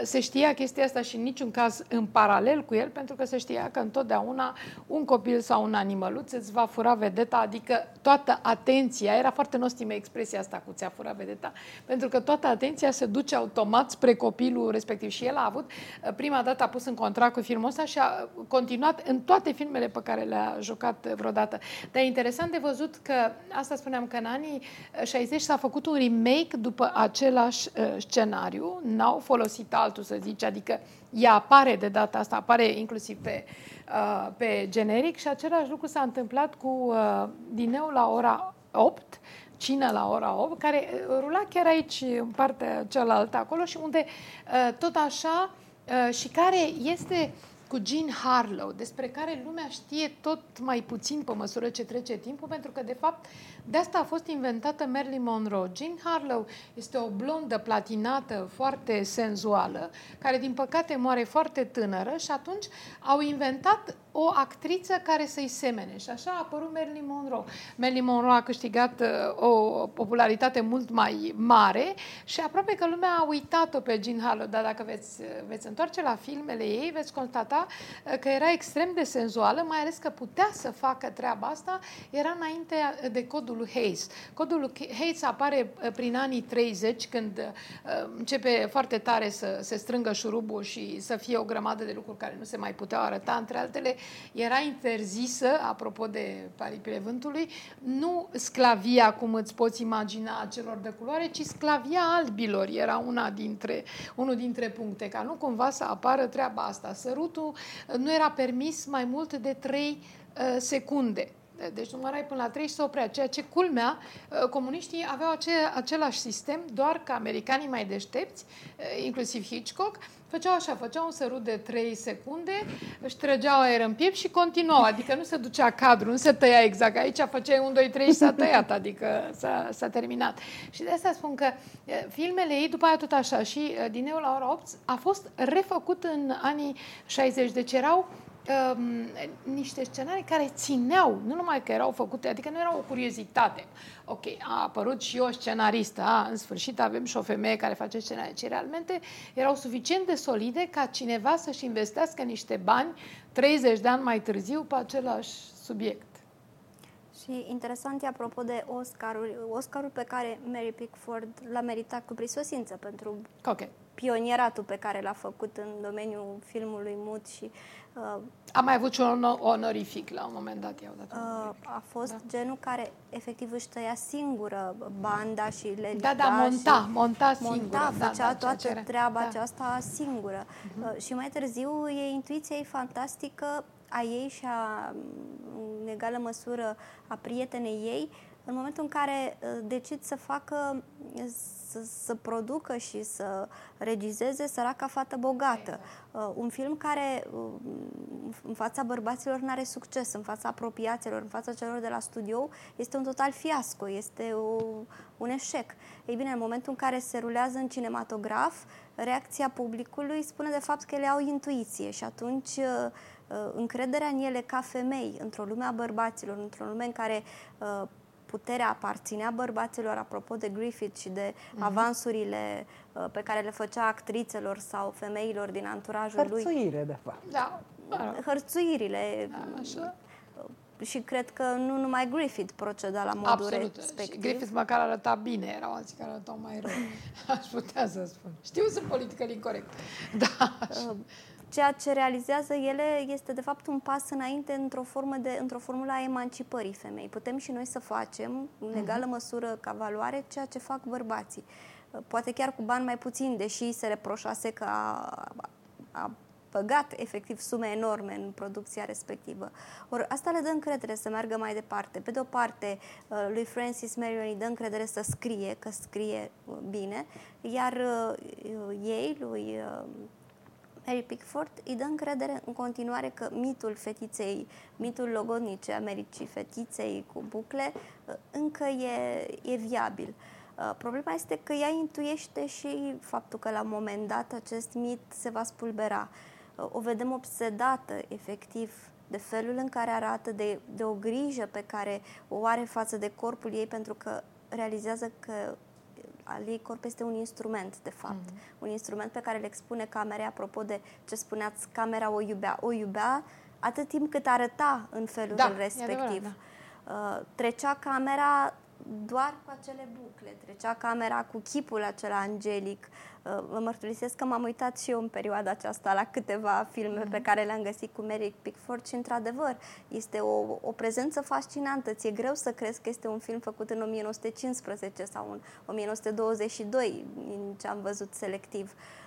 se știa chestia asta și în niciun caz în paralel cu el pentru că se știa că întotdeauna un copil sau un animăluț îți va fura vedeta, adică toată atenția, era foarte nostimă expresia chestia asta cu ți-a furat vedeta, pentru că toată atenția se duce automat spre copilul respectiv și el a avut, uh, prima dată a pus în contract cu filmul ăsta și a continuat în toate filmele pe care le-a jucat vreodată. Dar e interesant de văzut că, asta spuneam, că în anii 60 uh, s-a făcut un remake după același uh, scenariu, n-au folosit altul să zici, adică ea apare de data asta, apare inclusiv pe, uh, pe generic și același lucru s-a întâmplat cu uh, din nou la ora 8 cină la ora 8, care uh, rula chiar aici, în partea cealaltă, acolo, și unde uh, tot așa, uh, și care este cu Jean Harlow, despre care lumea știe tot mai puțin pe măsură ce trece timpul, pentru că, de fapt, de asta a fost inventată Marilyn Monroe. Jean Harlow este o blondă platinată, foarte senzuală, care, din păcate, moare foarte tânără și atunci au inventat o actriță care să-i semene. Și așa a apărut Marilyn Monroe. Marilyn Monroe a câștigat uh, o popularitate mult mai mare și aproape că lumea a uitat-o pe Jean Harlow, dar dacă veți, veți întoarce la filmele ei, veți constata uh, că era extrem de senzuală, mai ales că putea să facă treaba asta, era înainte de codul Hayes. Codul Hayes apare uh, prin anii 30, când începe foarte tare să se strângă șurubul și să fie o grămadă de lucruri care nu se mai puteau arăta, între altele, era interzisă, apropo de paripile vântului, nu sclavia, cum îți poți imagina, a celor de culoare, ci sclavia albilor. Era una dintre, unul dintre puncte, ca nu cumva să apară treaba asta. Sărutul nu era permis mai mult de 3 uh, secunde. Deci numărai până la 3 și se oprea. Ceea ce culmea, uh, comuniștii aveau ace, același sistem, doar că americanii mai deștepți, uh, inclusiv Hitchcock, făceau așa, făceau un sărut de 3 secunde, își trăgeau aer în piept și continuau. Adică nu se ducea cadru, nu se tăia exact. Aici făceai 1, 2, 3 și s-a tăiat, adică s-a, s-a terminat. Și de asta spun că uh, filmele ei, după aia tot așa, și Dineu la ora 8 a fost refăcut în anii 60, deci erau um, niște scenarii care țineau, nu numai că erau făcute, adică nu era o curiozitate. Ok, a apărut și o scenaristă, a, în sfârșit avem și o femeie care face scenarii, ci realmente erau suficient de solide ca cineva să-și investească niște bani 30 de ani mai târziu pe același subiect. Și interesant e apropo de Oscarul, Oscarul pe care Mary Pickford l-a meritat cu prisosință pentru okay. Pionieratul pe care l-a făcut în domeniul filmului mut și Uh, a mai avut și un onorific la un moment dat, i-au dat uh, A fost da. genul care efectiv își tăia singură banda și le Da, da, monta, monta singură. Monta, da, făcea da, toată cere. treaba da. aceasta singură. Uh-huh. Uh, și mai târziu e intuiția e fantastică a ei și a, în egală măsură a prietenei ei, în momentul în care uh, decid să facă să, să producă și să regizeze Săraca fată bogată. Uh, un film care uh, în fața bărbaților nu are succes, în fața apropiaților, în fața celor de la studio, este un total fiasco, este o, un eșec. Ei bine, în momentul în care se rulează în cinematograf, reacția publicului spune de fapt că ele au intuiție și atunci uh, uh încrederea în ele ca femei, într-o lume a bărbaților, într-o lume în care uh, puterea aparținea bărbaților, apropo de Griffith și de mm-hmm. avansurile uh, pe care le făcea actrițelor sau femeilor din anturajul lui. Hărțuire, de fapt. Da. Hărțuirile. Da, așa. Și cred că nu numai Griffith proceda la modul Absolut. respectiv. Și Griffith măcar arăta bine, erau alții care arătau mai rău. Aș putea să spun. Știu, sunt politică incorrect. Da. Uh, ceea ce realizează ele este de fapt un pas înainte într-o, formă de, într-o formulă a emancipării femei. Putem și noi să facem, în mhm. egală măsură ca valoare, ceea ce fac bărbații. Poate chiar cu bani mai puțini, deși se reproșase că a, a băgat efectiv sume enorme în producția respectivă. Or, asta le dă încredere să meargă mai departe. Pe de o parte, uh, lui Francis Marion îi dă încredere să scrie, că scrie uh, bine, iar uh, ei, lui Harry Pickford îi dă încredere în continuare că mitul fetiței, mitul logodnice Americii, fetiței cu bucle, uh, încă e, e viabil. Uh, problema este că ea intuiește și faptul că la un moment dat acest mit se va spulbera. Uh, o vedem obsedată, efectiv, de felul în care arată, de, de o grijă pe care o are față de corpul ei, pentru că realizează că al ei corp este un instrument, de fapt. Mm-hmm. Un instrument pe care le expune camera, apropo de ce spuneați, camera o iubea. O iubea atât timp cât arăta în felul da, respectiv. Da. Uh, trecea camera doar cu acele bucle, trecea camera cu chipul acela angelic, Uh, vă mărturisesc că m-am uitat și eu în perioada aceasta la câteva filme mm-hmm. pe care le-am găsit cu Mary Pickford și, într-adevăr, este o, o prezență fascinantă. Ți-e greu să crezi că este un film făcut în 1915 sau în 1922, în ce am văzut selectiv. Uh,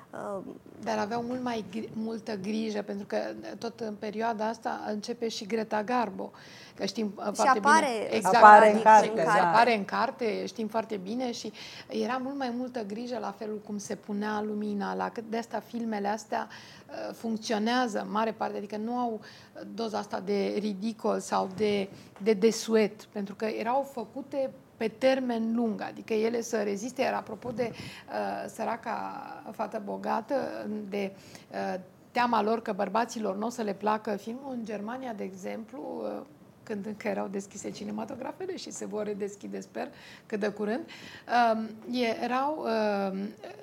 dar aveau mult mai multă grijă, pentru că tot în perioada asta începe și Greta Garbo, că știm și foarte apare, bine. Exact, apare în carte. În carte. Da. Apare în carte, știm foarte bine și era mult mai multă grijă la felul cum se punea lumina, la cât de asta filmele astea uh, funcționează în mare parte, adică nu au doza asta de ridicol sau de, de desuet, pentru că erau făcute pe termen lung, adică ele să reziste. Iar apropo de uh, săraca fată bogată, de uh, teama lor că bărbaților nu o să le placă filmul, în Germania, de exemplu, uh, când încă erau deschise cinematografele și se vor redeschide, sper, cât de curând, um, erau um,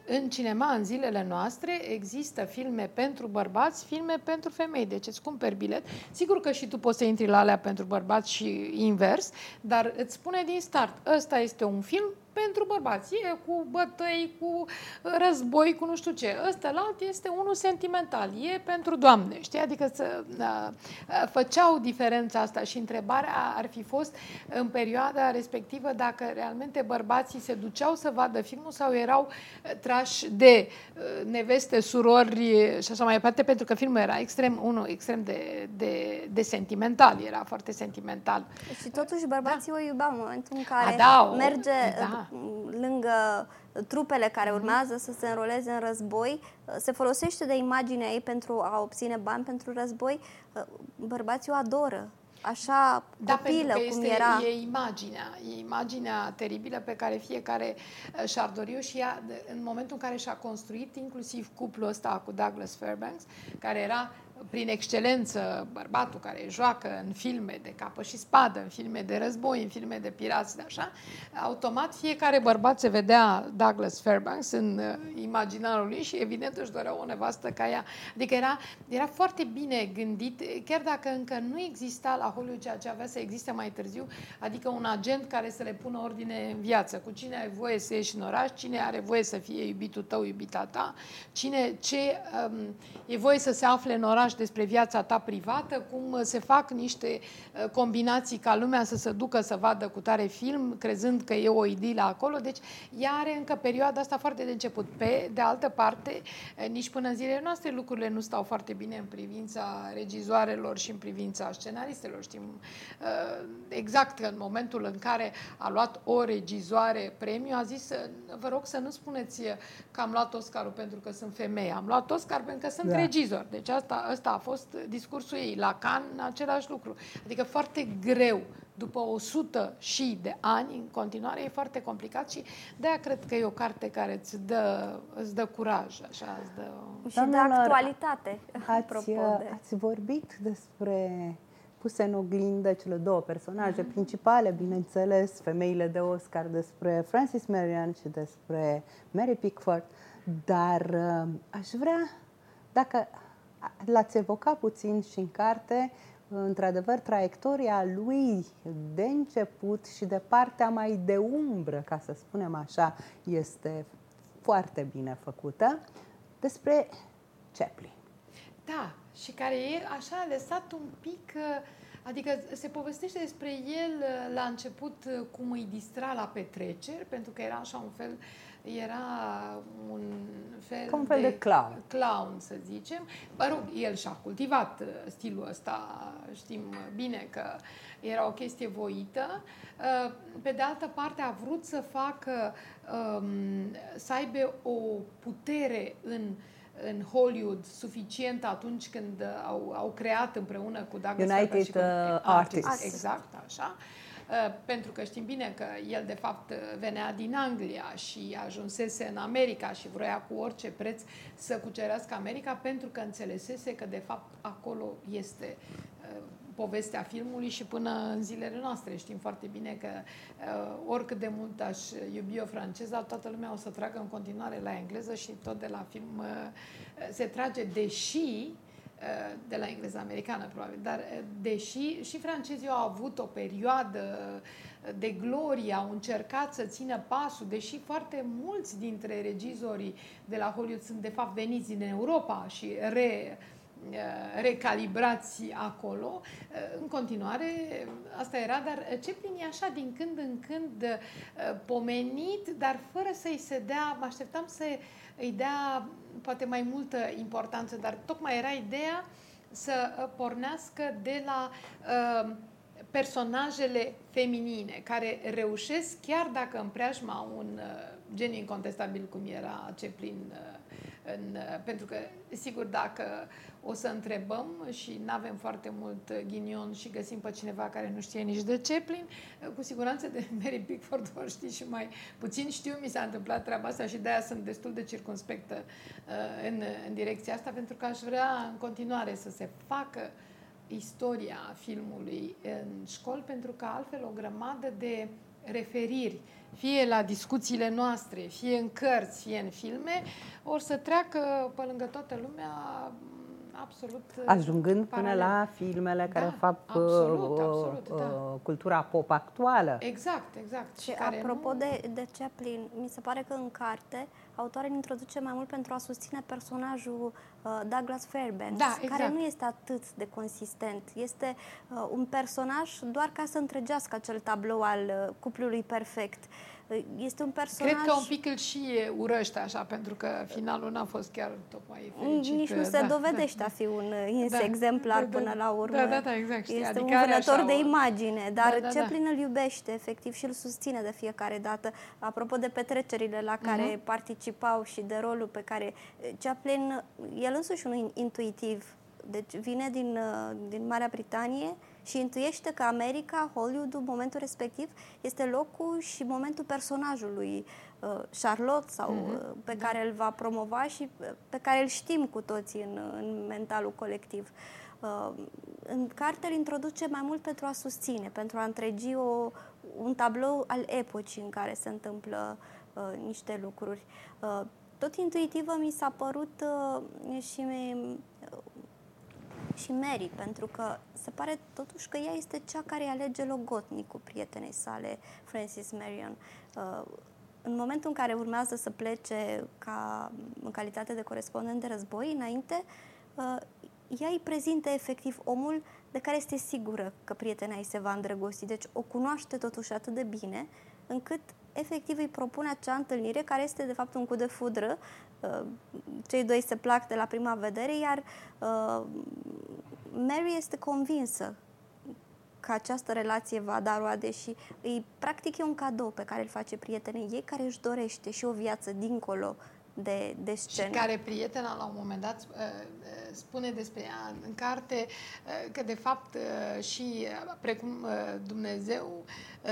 în cinema, în zilele noastre, există filme pentru bărbați, filme pentru femei. Deci îți cumperi bilet. Sigur că și tu poți să intri la alea pentru bărbați și invers, dar îți spune din start, ăsta este un film pentru bărbați. E cu bătăi, cu război, cu nu știu ce. Ăsta la alt este unul sentimental. E pentru doamne, știi? Adică să, uh, făceau diferența asta și întrebarea ar fi fost în perioada respectivă dacă realmente bărbații se duceau să vadă filmul sau erau trași de neveste, surori și așa mai departe, pentru că filmul era extrem, unul extrem de, de, de sentimental, era foarte sentimental. Și totuși bărbații da. o iubeau în momentul în care A, da, o, merge da. Lângă trupele care mhm. urmează mm-hmm. să se înroleze în război, se folosește de imaginea ei pentru a obține bani pentru război, bărbații o adoră așa da, copilă cum este, era. E imaginea, e imaginea teribilă pe care fiecare uh, și-ar dori-o și ea, în momentul în care și-a construit inclusiv cuplul ăsta cu Douglas Fairbanks, care era prin excelență bărbatul care joacă în filme de capă și spadă, în filme de război, în filme de pirați, de așa, automat fiecare bărbat se vedea Douglas Fairbanks în uh, imaginarul lui și evident își dorea o nevastă ca ea. Adică era, era foarte bine gândit, chiar dacă încă nu exista la Hollywood ceea ce avea să existe mai târziu, adică un agent care să le pună ordine în viață, cu cine ai voie să ieși în oraș, cine are voie să fie iubitul tău, iubita ta, cine, ce um, e voie să se afle în oraș despre viața ta privată, cum se fac niște uh, combinații ca lumea să se ducă să vadă cu tare film, crezând că e o idilă acolo. Deci ea are încă perioada asta foarte de început. Pe de altă parte, uh, nici până în zilele noastre lucrurile nu stau foarte bine în privința regizoarelor și în privința scenaristelor. Știm uh, exact că în momentul în care a luat o regizoare premiu, a zis, vă rog să nu spuneți că am luat Oscarul pentru că sunt femeie, am luat Oscar pentru că sunt da. regizor. Deci asta, asta a fost discursul ei. La Cannes, același lucru. Adică foarte greu după 100 și de ani, în continuare, e foarte complicat și de-aia cred că e o carte care îți dă, îți dă curaj, așa, îți dă... Și Doamnelor, de actualitate, ați, de... ați vorbit despre puse în oglindă cele două personaje mm-hmm. principale, bineînțeles, femeile de Oscar, despre Francis Marion și despre Mary Pickford, dar uh, aș vrea, dacă l-ați evocat puțin și în carte, într-adevăr, traiectoria lui de început și de partea mai de umbră, ca să spunem așa, este foarte bine făcută, despre Chaplin. Da, și care e așa lăsat un pic, adică se povestește despre el la început cum îi distra la petreceri, pentru că era așa un fel uh, era un fel, un fel de, de clown. clown, să zicem. Mă rog, el și-a cultivat uh, stilul ăsta, știm bine că era o chestie voită. Uh, pe de altă parte, a vrut să facă, um, să aibă o putere în în Hollywood suficient atunci când au, au creat împreună cu Douglas United și cu, uh, Artists. Exact, așa. Uh, Uh, pentru că știm bine că el de fapt venea din Anglia și ajunsese în America și vrea cu orice preț să cucerească America pentru că înțelesese că de fapt acolo este uh, povestea filmului și până în zilele noastre. Știm foarte bine că uh, oricât de mult aș iubi o franceză, toată lumea o să tragă în continuare la engleză și tot de la film uh, se trage, deși de la engleză americană, probabil. Dar deși și francezii au avut o perioadă de glorie, au încercat să țină pasul, deși foarte mulți dintre regizorii de la Hollywood sunt de fapt veniți din Europa și re, recalibrați acolo. În continuare, asta era, dar Chaplin e așa din când în când pomenit, dar fără să-i se dea, mă așteptam să îi dea poate mai multă importanță, dar tocmai era ideea să uh, pornească de la uh, personajele feminine care reușesc, chiar dacă în preajma un uh, gen incontestabil cum era Chaplin uh, în, pentru că, sigur, dacă o să întrebăm și nu avem foarte mult ghinion și găsim pe cineva care nu știe nici de Chaplin, cu siguranță de Mary Pickford o știi și mai puțin. Știu, mi s-a întâmplat treaba asta și de-aia sunt destul de circunspectă uh, în, în direcția asta, pentru că aș vrea în continuare să se facă istoria filmului în școli, pentru că altfel o grămadă de referiri fie la discuțiile noastre, fie în cărți, fie în filme, or să treacă pe lângă toată lumea absolut Ajungând până la filmele care da, fac absolut, absolut, uh, da. cultura pop actuală. Exact, exact. Și care apropo nu... de, de Chaplin, mi se pare că în carte autoarea introduce mai mult pentru a susține personajul uh, Douglas Fairbanks, Da, exact. care nu este atât de consistent. Este uh, un personaj doar ca să întregească acel tablou al uh, cuplului perfect. Uh, Este un personaj... Cred că un pic îl și urăște așa, pentru că finalul n-a fost chiar tocmai fericit. Nici nu se da, dovedește a fi un uh, ins Da. exemplar Da, da. până la urmă. Da, da, da, exact, știi, Este adică un are vânător așa de o- imagine, dar Da, da, da. Chaplin îl iubește efectiv și îl susține de fiecare dată. Apropo de petrecerile la care Mhm. participau și de rolul pe care Chaplin, el însuși un intuitiv, deci vine din, uh, din Marea Britanie și intuiește că America, Hollywood, în momentul respectiv, este locul și momentul personajului uh, Charlotte sau Mhm. uh, pe care îl va promova și uh, pe care îl știm cu toții în, în mentalul colectiv. Uh, în carte îl introduce mai mult pentru a susține, pentru a întregi o, un tablou al epocii în care se întâmplă uh, niște lucruri. Uh, tot intuitivă mi s-a părut uh, și mi, și Mary, pentru că se pare totuși că ea este cea care îi alege logotnicul prietenei sale, Francis Marion. Uh, în momentul în care urmează să plece ca în calitate de corespondent de război, înainte, uh, ea îi prezintă efectiv omul de care este sigură că prietena ei se va îndrăgosti. Deci o cunoaște totuși atât de bine încât efectiv îi propune acea întâlnire care este de fapt un cu de fudră. Uh, Cei doi se plac de la prima vedere, iar uh, Mary este convinsă că această relație va da roade și îi, practic e un cadou pe care îl face prietenei ei care își dorește și o viață dincolo de, de Și scenă. care prietena la un moment dat uh, uh, spune despre ea în carte uh, că de fapt uh, și uh, precum uh, Dumnezeu uh,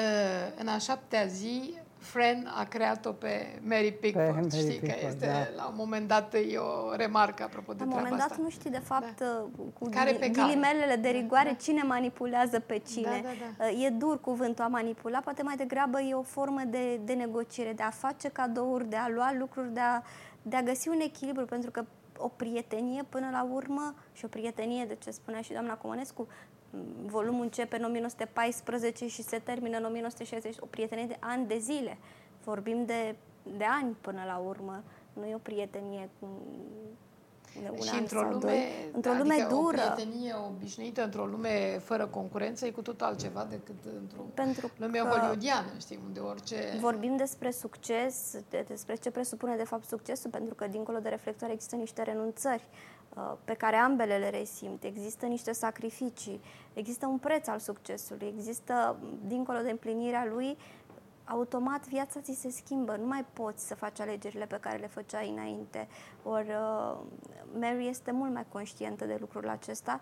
în a șaptea zi Fran a creat-o pe Mary Pickford, Mary știi că Pickford, este da. la un moment dat e o remarcă apropo de La un treaba moment dat asta. nu știi de fapt uh, cu Care ghili- pe care. ghilimelele de Da, rigoare da. cine manipulează pe cine. Da, da, Uh, E dur cuvântul a manipula, poate mai degrabă e o formă de, de negociere, de a face cadouri, de a lua lucruri, de a, de a găsi un echilibru, pentru că o prietenie până la urmă și o prietenie, de ce spunea și doamna Comănescu, m, volumul începe în 1914 și se termină în 1960, o prietenie de ani de zile. Vorbim de, de ani până la urmă, nu e o prietenie cu de un și an într-o sau lume, doi. într-o adică lume o dură. prietenie obișnuită, într-o lume fără concurență, e cu totul altceva decât într-o Pentru lume că hollywoodiană, știi, unde orice... Vorbim despre succes, de, despre ce presupune de fapt succesul, pentru că dincolo de reflectoare există niște renunțări uh, pe care ambele le resimt, există niște sacrificii, există un preț al succesului, există, dincolo de împlinirea lui, automat viața ți se schimbă, nu mai poți să faci alegerile pe care le făceai înainte. Ori uh, Mary este mult mai conștientă de lucrul acesta.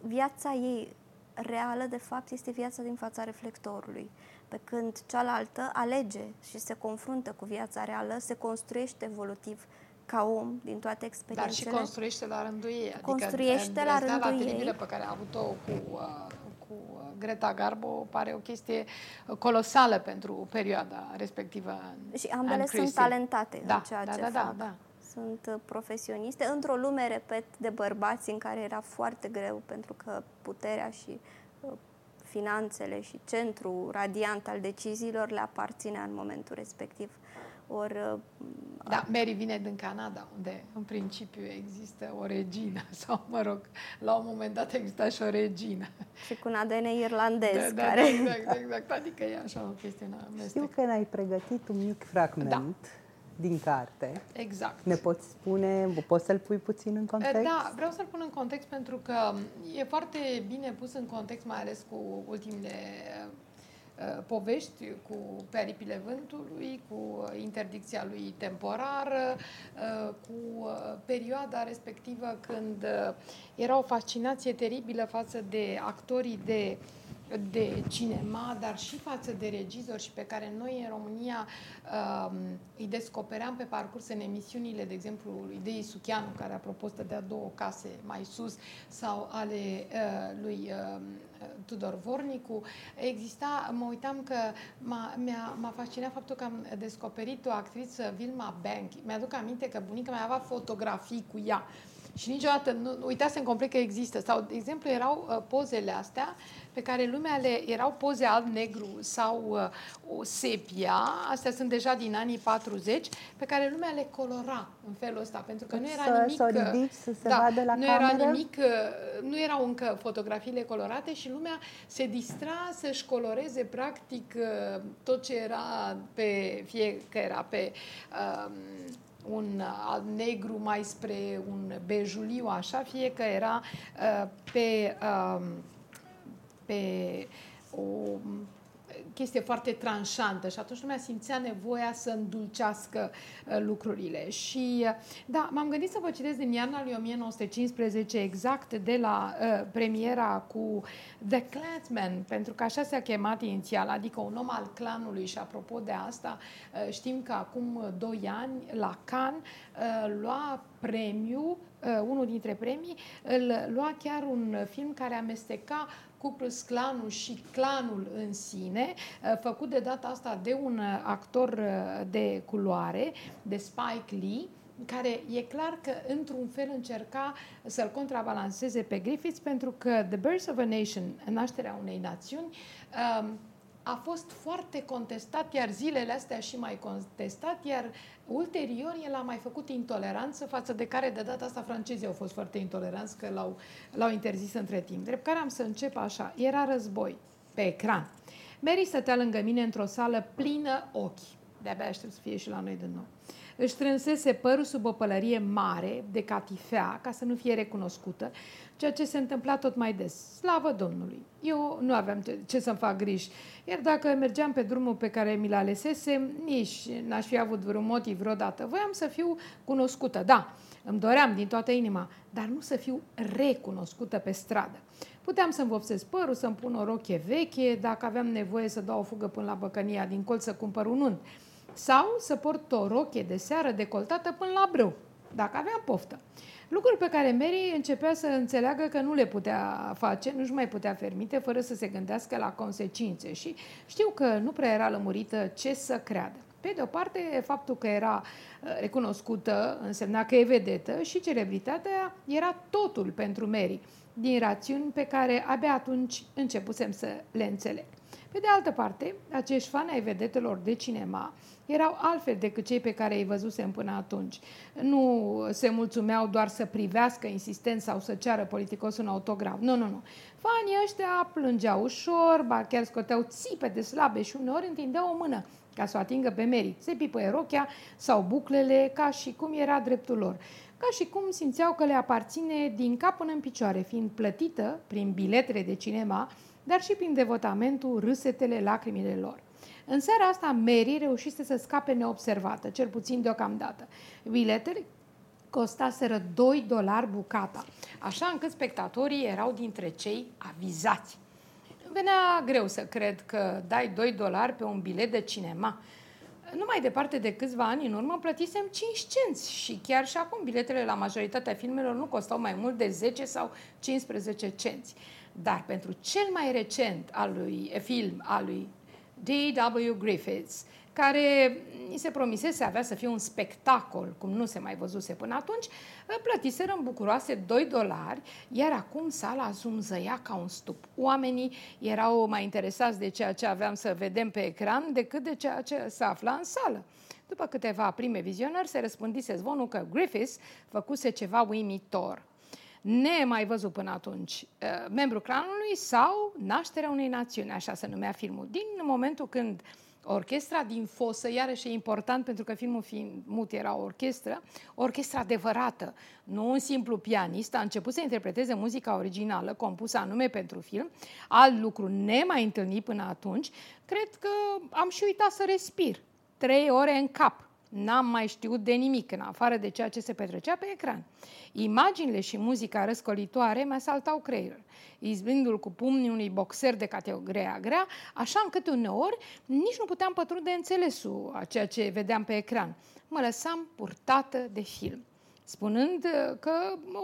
Viața ei reală, de fapt, este viața din fața reflectorului. Pe când cealaltă alege și se confruntă cu viața reală, se construiește evolutiv ca om din toate Dar și experiențele. construiește la rândul ei. Adică Construiește la îndrăzneala rândul teribilă ei. pe care a avut-o cu, uh, cu uh, Greta Garbo pare o chestie colosală pentru perioada respectivă. Și ambele Anne sunt Christie. talentate Da, în ceea da, ce da, da, fac. da. Sunt uh, profesioniste într-o lume, repet, de bărbați în care era foarte greu pentru că puterea și uh, finanțele și centrul radiant al deciziilor le aparținea în momentul respectiv. Ori uh, Da, Mary vine din Canada, unde în principiu există o regină, sau mă rog, la un moment dat exista și o regină. și cu un ADN irlandez Da, da, care... da, exact, exact, adică e așa o chestie în amestec. Știu că ne-ai pregătit un mic fragment Da. din carte. Exact. Ne poți spune, poți să-l pui puțin în context? Da, vreau să-l pun în context pentru că e foarte bine pus în context, mai ales cu ultimele uh, povești, cu peripile vântului, cu interdicția lui temporară, uh, cu uh, perioada respectivă când uh, era o fascinație teribilă față de actorii de de cinema, dar și față de regizori și pe care noi în România um, îi descopeream pe parcurs în emisiunile, de exemplu, lui Dei Suchianu, care apropo stătea două case mai sus, sau ale uh, lui uh, Tudor Vornicu. Exista, mă uitam că m-a, mi-a, m-a fascinat faptul că am descoperit o actriță, Vilma Bank. Mi-aduc aminte că bunica mea avea fotografii cu ea Și niciodată, nu, uitasem complet că există. Sau, de exemplu, erau uh, pozele astea pe care lumea le erau poze alb-negru sau uh, o sepia, astea sunt deja din anii 40, pe care lumea le colora în felul ăsta, pentru că nu era să, nimic... Să uh, ridici, să se da, vadă la nu cameră? era nimic, uh, nu erau încă fotografiile colorate și lumea se distra să-și coloreze practic uh, tot ce era pe, fie că era pe um, un alb negru mai spre un bejuliu, așa, fie că era uh, pe um, pe o chestie foarte tranșantă și atunci lumea simțea nevoia să îndulcească uh, lucrurile. Și uh, da, m-am gândit să vă citesc din iarna lui 1915 exact de la uh, premiera cu The Clansman, pentru că așa s-a chemat inițial, adică un om al clanului și apropo de asta, uh, știm că acum 2 ani la Cannes uh, lua premiu, uh, unul dintre premii, îl lua chiar un film care amesteca Ku Klux Klanul și clanul în sine, uh, făcut de data asta de un uh, actor uh, de culoare, de Spike Lee, care e clar că într-un fel încerca să-l contrabalanceze pe Griffiths pentru că The Birth of a Nation, nașterea unei națiuni, um, a fost foarte contestat, iar zilele astea și mai contestat, iar ulterior el a mai făcut intoleranță față de care de data asta francezii au fost foarte intoleranți că l-au, l-au interzis între timp. Drept care am să încep așa. Era război pe ecran. Mary stătea lângă mine într-o sală plină ochi. De-abia aștept să fie și la noi din nou. Își strânsese părul sub o pălărie mare de catifea ca să nu fie recunoscută ceea ce se întâmpla tot mai des. Slavă Domnului! Eu nu aveam ce să-mi fac griji. Iar dacă mergeam pe drumul pe care mi-l alesesem, nici n-aș fi avut vreun motiv vreodată. Voiam să fiu cunoscută, da, îmi doream din toată inima, dar nu să fiu recunoscută pe stradă. Puteam să-mi vopsesc părul, să-mi pun o roche veche, dacă aveam nevoie să dau o fugă până la băcănia din colț să cumpăr un unt. Sau să port o roche de seară decoltată până la brâu, dacă aveam poftă. Lucruri pe care Mary începea să înțeleagă că nu le putea face, nu-și mai putea permite, fără să se gândească la consecințe. Și știu că nu prea era lămurită ce să creadă. Pe de o parte, faptul că era uh, recunoscută însemna că e vedetă și celebritatea era totul pentru Mary, din rațiuni pe care abia atunci începusem să le înțeleg. Pe de altă parte, acești fani ai vedetelor de cinema erau altfel decât cei pe care îi văzusem până atunci. Nu se mulțumeau doar să privească insistent sau să ceară politicos un autograf. Nu, nu, nu. Fanii ăștia plângeau ușor, ba chiar scoteau țipete slabe și uneori întindeau o mână ca să o atingă pe Mary. Se pipăie rochea sau buclele, ca și cum era dreptul lor. Ca și cum simțeau că le aparține din cap până în picioare, fiind plătită prin biletele de cinema, dar și prin devotamentul, râsetele, lacrimile lor. În seara asta, Mary reușise să scape neobservată, cel puțin deocamdată. Biletele costaseră 2 dolari bucata, așa încât spectatorii erau dintre cei avizați. Venea greu să cred că dai 2 dolari pe un bilet de cinema. Nu mai departe de câțiva ani în urmă plătisem 5 cenți și chiar și acum biletele la majoritatea filmelor nu costau mai mult de 10 sau 15 cenți. Dar pentru cel mai recent al lui, film al lui D.W. Griffiths, care ni se promisese avea să fie un spectacol, cum nu se mai văzuse până atunci, plătiseră în bucuroase 2 dolari, iar acum sala zumzăia ca un stup. Oamenii erau mai interesați de ceea ce aveam să vedem pe ecran decât de ceea ce se afla în sală. După câteva prime vizionări, se răspândise zvonul că Griffiths făcuse ceva uimitor nemai văzut până atunci, uh, membru clanului sau nașterea unei națiuni, așa se numea filmul. Din momentul când orchestra din fosă, iarăși e important pentru că filmul fiind mut era o orchestră, o orchestră adevărată, nu un simplu pianist, a început să interpreteze muzica originală compusă anume pentru film, alt lucru nemai întâlnit până atunci, cred că am și uitat să respir. Trei ore în cap N-am mai știut de nimic în afară de ceea ce se petrecea pe ecran. Imaginile și muzica răscolitoare mi asaltau creierul, izbindu-l cu pumnii unui boxer de categoria grea, așa încât uneori nici nu puteam pătrunde înțelesul a ceea ce vedeam pe ecran. Mă lăsam purtată de film spunând că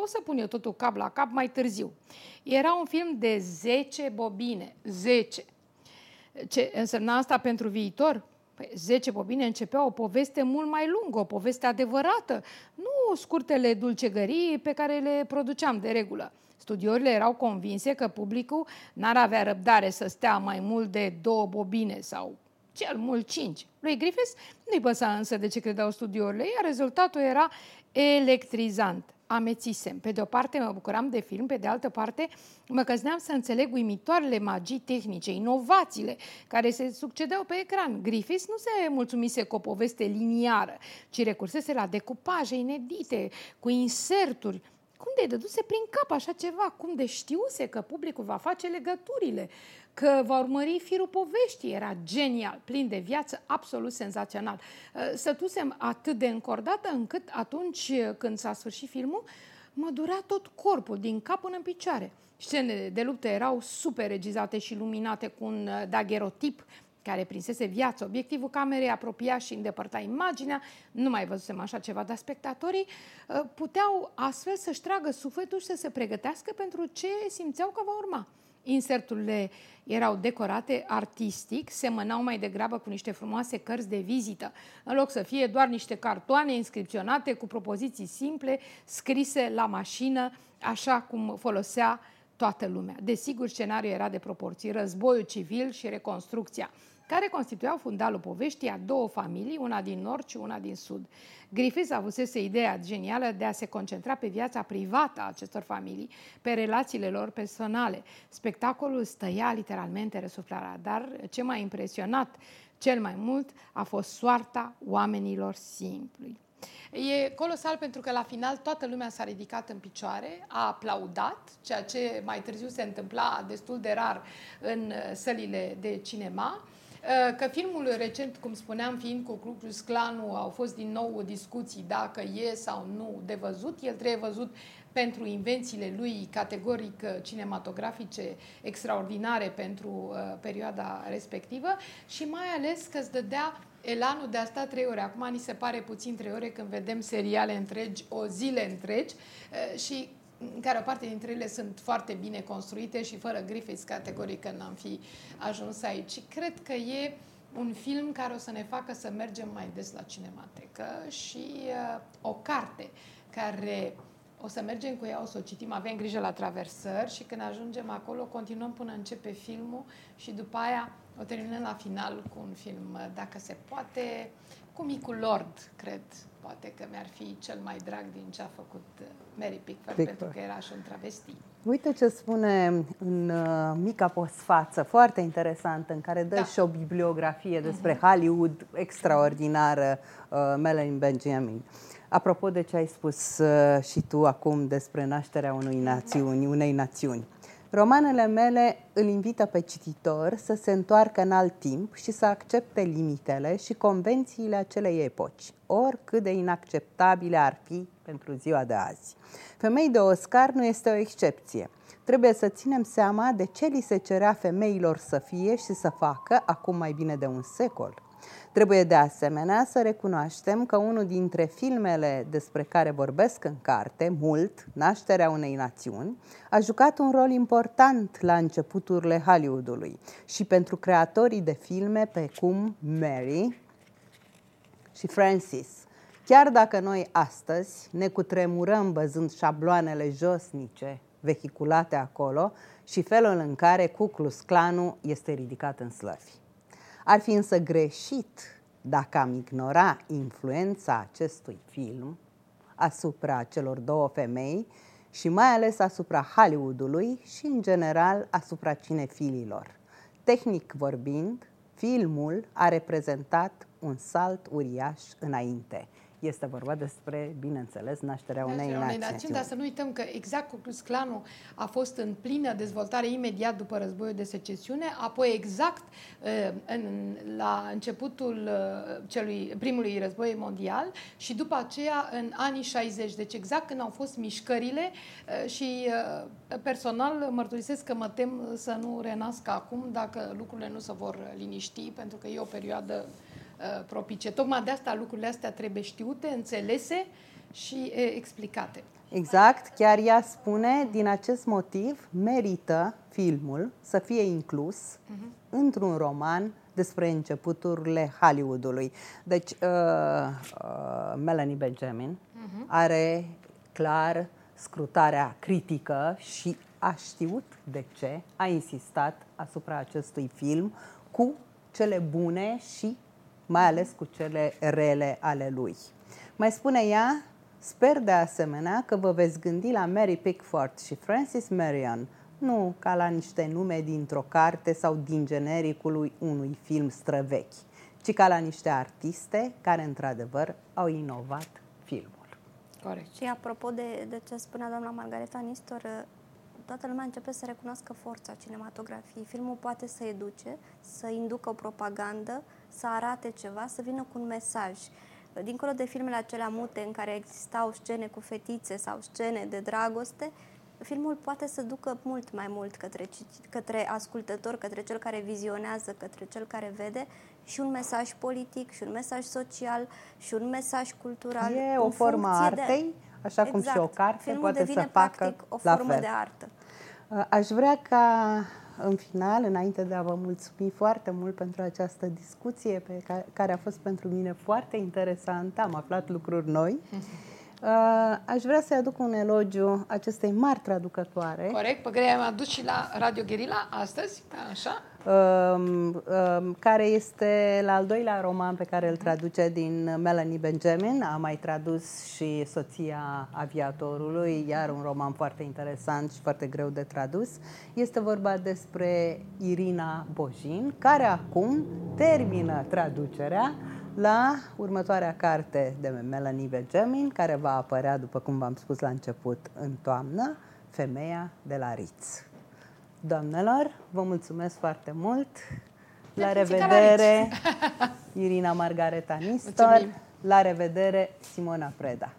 o să pun eu totul cap la cap mai târziu. Era un film de 10 bobine, 10. Ce însemna asta pentru viitor? Păi 10 bobine începea o poveste mult mai lungă, o poveste adevărată, nu nu scurtele dulcegării pe care le produceam de regulă. Studiourile erau convinse că publicul n-ar avea răbdare să stea mai mult de două bobine sau cel mult cinci. Lui Griffiths nu-i păsa însă de ce credeau studiourile, iar rezultatul era electrizant. Amețisem. Pe de o parte mă bucuram de film, pe de altă parte mă căzneam să înțeleg uimitoarele magii tehnice, inovațiile care se succedeau pe ecran. Griffiths nu se mulțumise cu o poveste liniară, ci recursese la decupaje inedite, cu inserturi, cum de dăduse prin cap așa ceva? Cum de știuse că publicul va face legăturile? Că va urmări firul poveștii? Era genial, plin de viață, absolut senzațional. Uh, stătusem atât de încordată încât atunci când s-a sfârșit filmul, mă durea tot corpul, din cap până în picioare. Scenele de luptă erau super regizate și luminate cu un uh, dagherotip care prinsese viață. Obiectivul camerei apropia și îndepărta imaginea, nu mai văzusem așa ceva, dar spectatorii uh, puteau astfel să-și tragă sufletul și să se pregătească pentru ce simțeau că va urma. Inserturile erau decorate artistic, semănau mai degrabă cu niște frumoase cărți de vizită, în loc să fie doar niște cartoane inscripționate cu propoziții simple, scrise la mașină, așa cum folosea toată lumea. Desigur, scenariul era de proporții, războiul civil și reconstrucția care constituiau fundalul poveștii a două familii, una din nord și una din sud. Griffiths avusese ideea genială de a se concentra pe viața privată a acestor familii, pe relațiile lor personale. Spectacolul stăia literalmente răsuflarea, dar ce m-a impresionat cel mai mult a fost soarta oamenilor simpli. E colosal pentru că la final toată lumea s-a ridicat în picioare, a aplaudat, ceea ce mai târziu se întâmpla destul de rar în sălile de cinema Uh, că filmul recent, cum spuneam, fiind cu Ku Klux Klanul, au fost din nou discuții dacă e sau nu de văzut. El trebuie văzut pentru invențiile lui categoric uh, cinematografice extraordinare pentru uh, perioada respectivă și mai ales că îți dădea elanul de a sta trei ore. Acum ni se pare puțin trei ore când vedem seriale întregi, o zile întregi uh, și în care o parte dintre ele sunt foarte bine construite și fără Griffiths categoric că n-am fi ajuns aici. Cred că e un film care o să ne facă să mergem mai des la cinematecă și uh, o carte care o să mergem cu ea, o să o citim, avem grijă la traversări și când ajungem acolo continuăm până începe filmul și după aia o terminăm la final cu un film, uh, dacă se poate, cu Micul Lord, cred, poate că mi-ar fi cel mai drag din ce a făcut uh, Mary Pickford, Pickford. pentru că era și un travesti. Uite ce spune în uh, mica postfață, foarte interesant, în care dă da. și o bibliografie despre uh-huh. Hollywood extraordinară, uh, Melanie Benjamin. Apropo de ce ai spus uh, și tu acum despre nașterea unui națiuni, unei națiuni. Romanele mele îl invită pe cititor să se întoarcă în alt timp și să accepte limitele și convențiile acelei epoci, oricât de inacceptabile ar fi pentru ziua de azi. Femei de Oscar nu este o excepție. Trebuie să ținem seama de ce li se cerea femeilor să fie și să facă acum mai bine de un secol. Trebuie de asemenea să recunoaștem că unul dintre filmele despre care vorbesc în carte, mult, Nașterea unei națiuni, a jucat un rol important la începuturile Hollywoodului și pentru creatorii de filme pe cum Mary și Francis. Chiar dacă noi astăzi ne cutremurăm văzând șabloanele josnice vehiculate acolo și felul în care Ku Klux Klanul este ridicat în slăvi. Ar fi însă greșit dacă am ignora influența acestui film asupra celor două femei și mai ales asupra Hollywoodului și, în general, asupra cinefililor. Tehnic vorbind, filmul a reprezentat un salt uriaș înainte. Este vorba despre, bineînțeles, nașterea unei nații. națiuni. Dar să nu uităm că exact Ku Klux Klanul a fost în plină dezvoltare imediat după războiul de secesiune, apoi exact uh, în, la începutul uh, celui, primului război mondial și după aceea în anii 60. Deci exact când au fost mișcările uh, și personal mărturisesc că mă tem să nu renască acum dacă lucrurile nu se vor liniști, pentru că e o perioadă Uh, propice. Tocmai de asta lucrurile astea trebuie știute, înțelese și explicate. Exact, chiar ea spune, din acest motiv merită filmul să fie inclus uh-huh. într-un roman despre începuturile Hollywoodului. Deci, uh, uh, Melanie Benjamin uh-huh. are clar scrutarea critică și a știut de ce a insistat asupra acestui film cu cele bune și mai ales cu cele rele ale lui. Mai spune ea, sper de asemenea că vă veți gândi la Mary Pickford și Francis Marion, nu ca la niște nume dintr-o carte sau din genericul unui film străvechi, ci ca la niște artiste care într-adevăr au inovat filmul. Corect. Și apropo de, de ce spunea doamna Margareta Nistor, toată lumea începe să recunoască forța cinematografiei. Filmul poate să educe, să inducă o propagandă, să arate ceva, să vină cu un mesaj. Dincolo de filmele acelea mute în care existau scene cu fetițe sau scene de dragoste, filmul poate să ducă mult mai mult către, către ascultător, către cel care vizionează, către cel care vede și un mesaj politic, și un mesaj social, și un mesaj cultural. E o formă a artei, de... așa exact. cum și o exact. carte Filmul poate devine, să facă practic, o la formă fel. de artă. Aș vrea ca în final, înainte de a vă mulțumi foarte mult pentru această discuție pe care, care a fost pentru mine foarte interesantă, am aflat lucruri noi. Uh, aș vrea să-i aduc un elogiu acestei mari traducătoare. Corect, pe care am adus și la Radio Guerilla astăzi, așa? Um, um, care este la al doilea roman pe care îl traduce din Melanie Benjamin. A mai tradus și Soția aviatorului, iar un roman foarte interesant și foarte greu de tradus. Este vorba despre Irina Bojin, care acum termină traducerea la următoarea carte de Melanie Benjamin, care va apărea, după cum v-am spus la început, în toamnă, Femeia de la Ritz. Doamnelor, vă mulțumesc foarte mult! La revedere, Irina Margareta Nistor! La revedere, Simona Preda!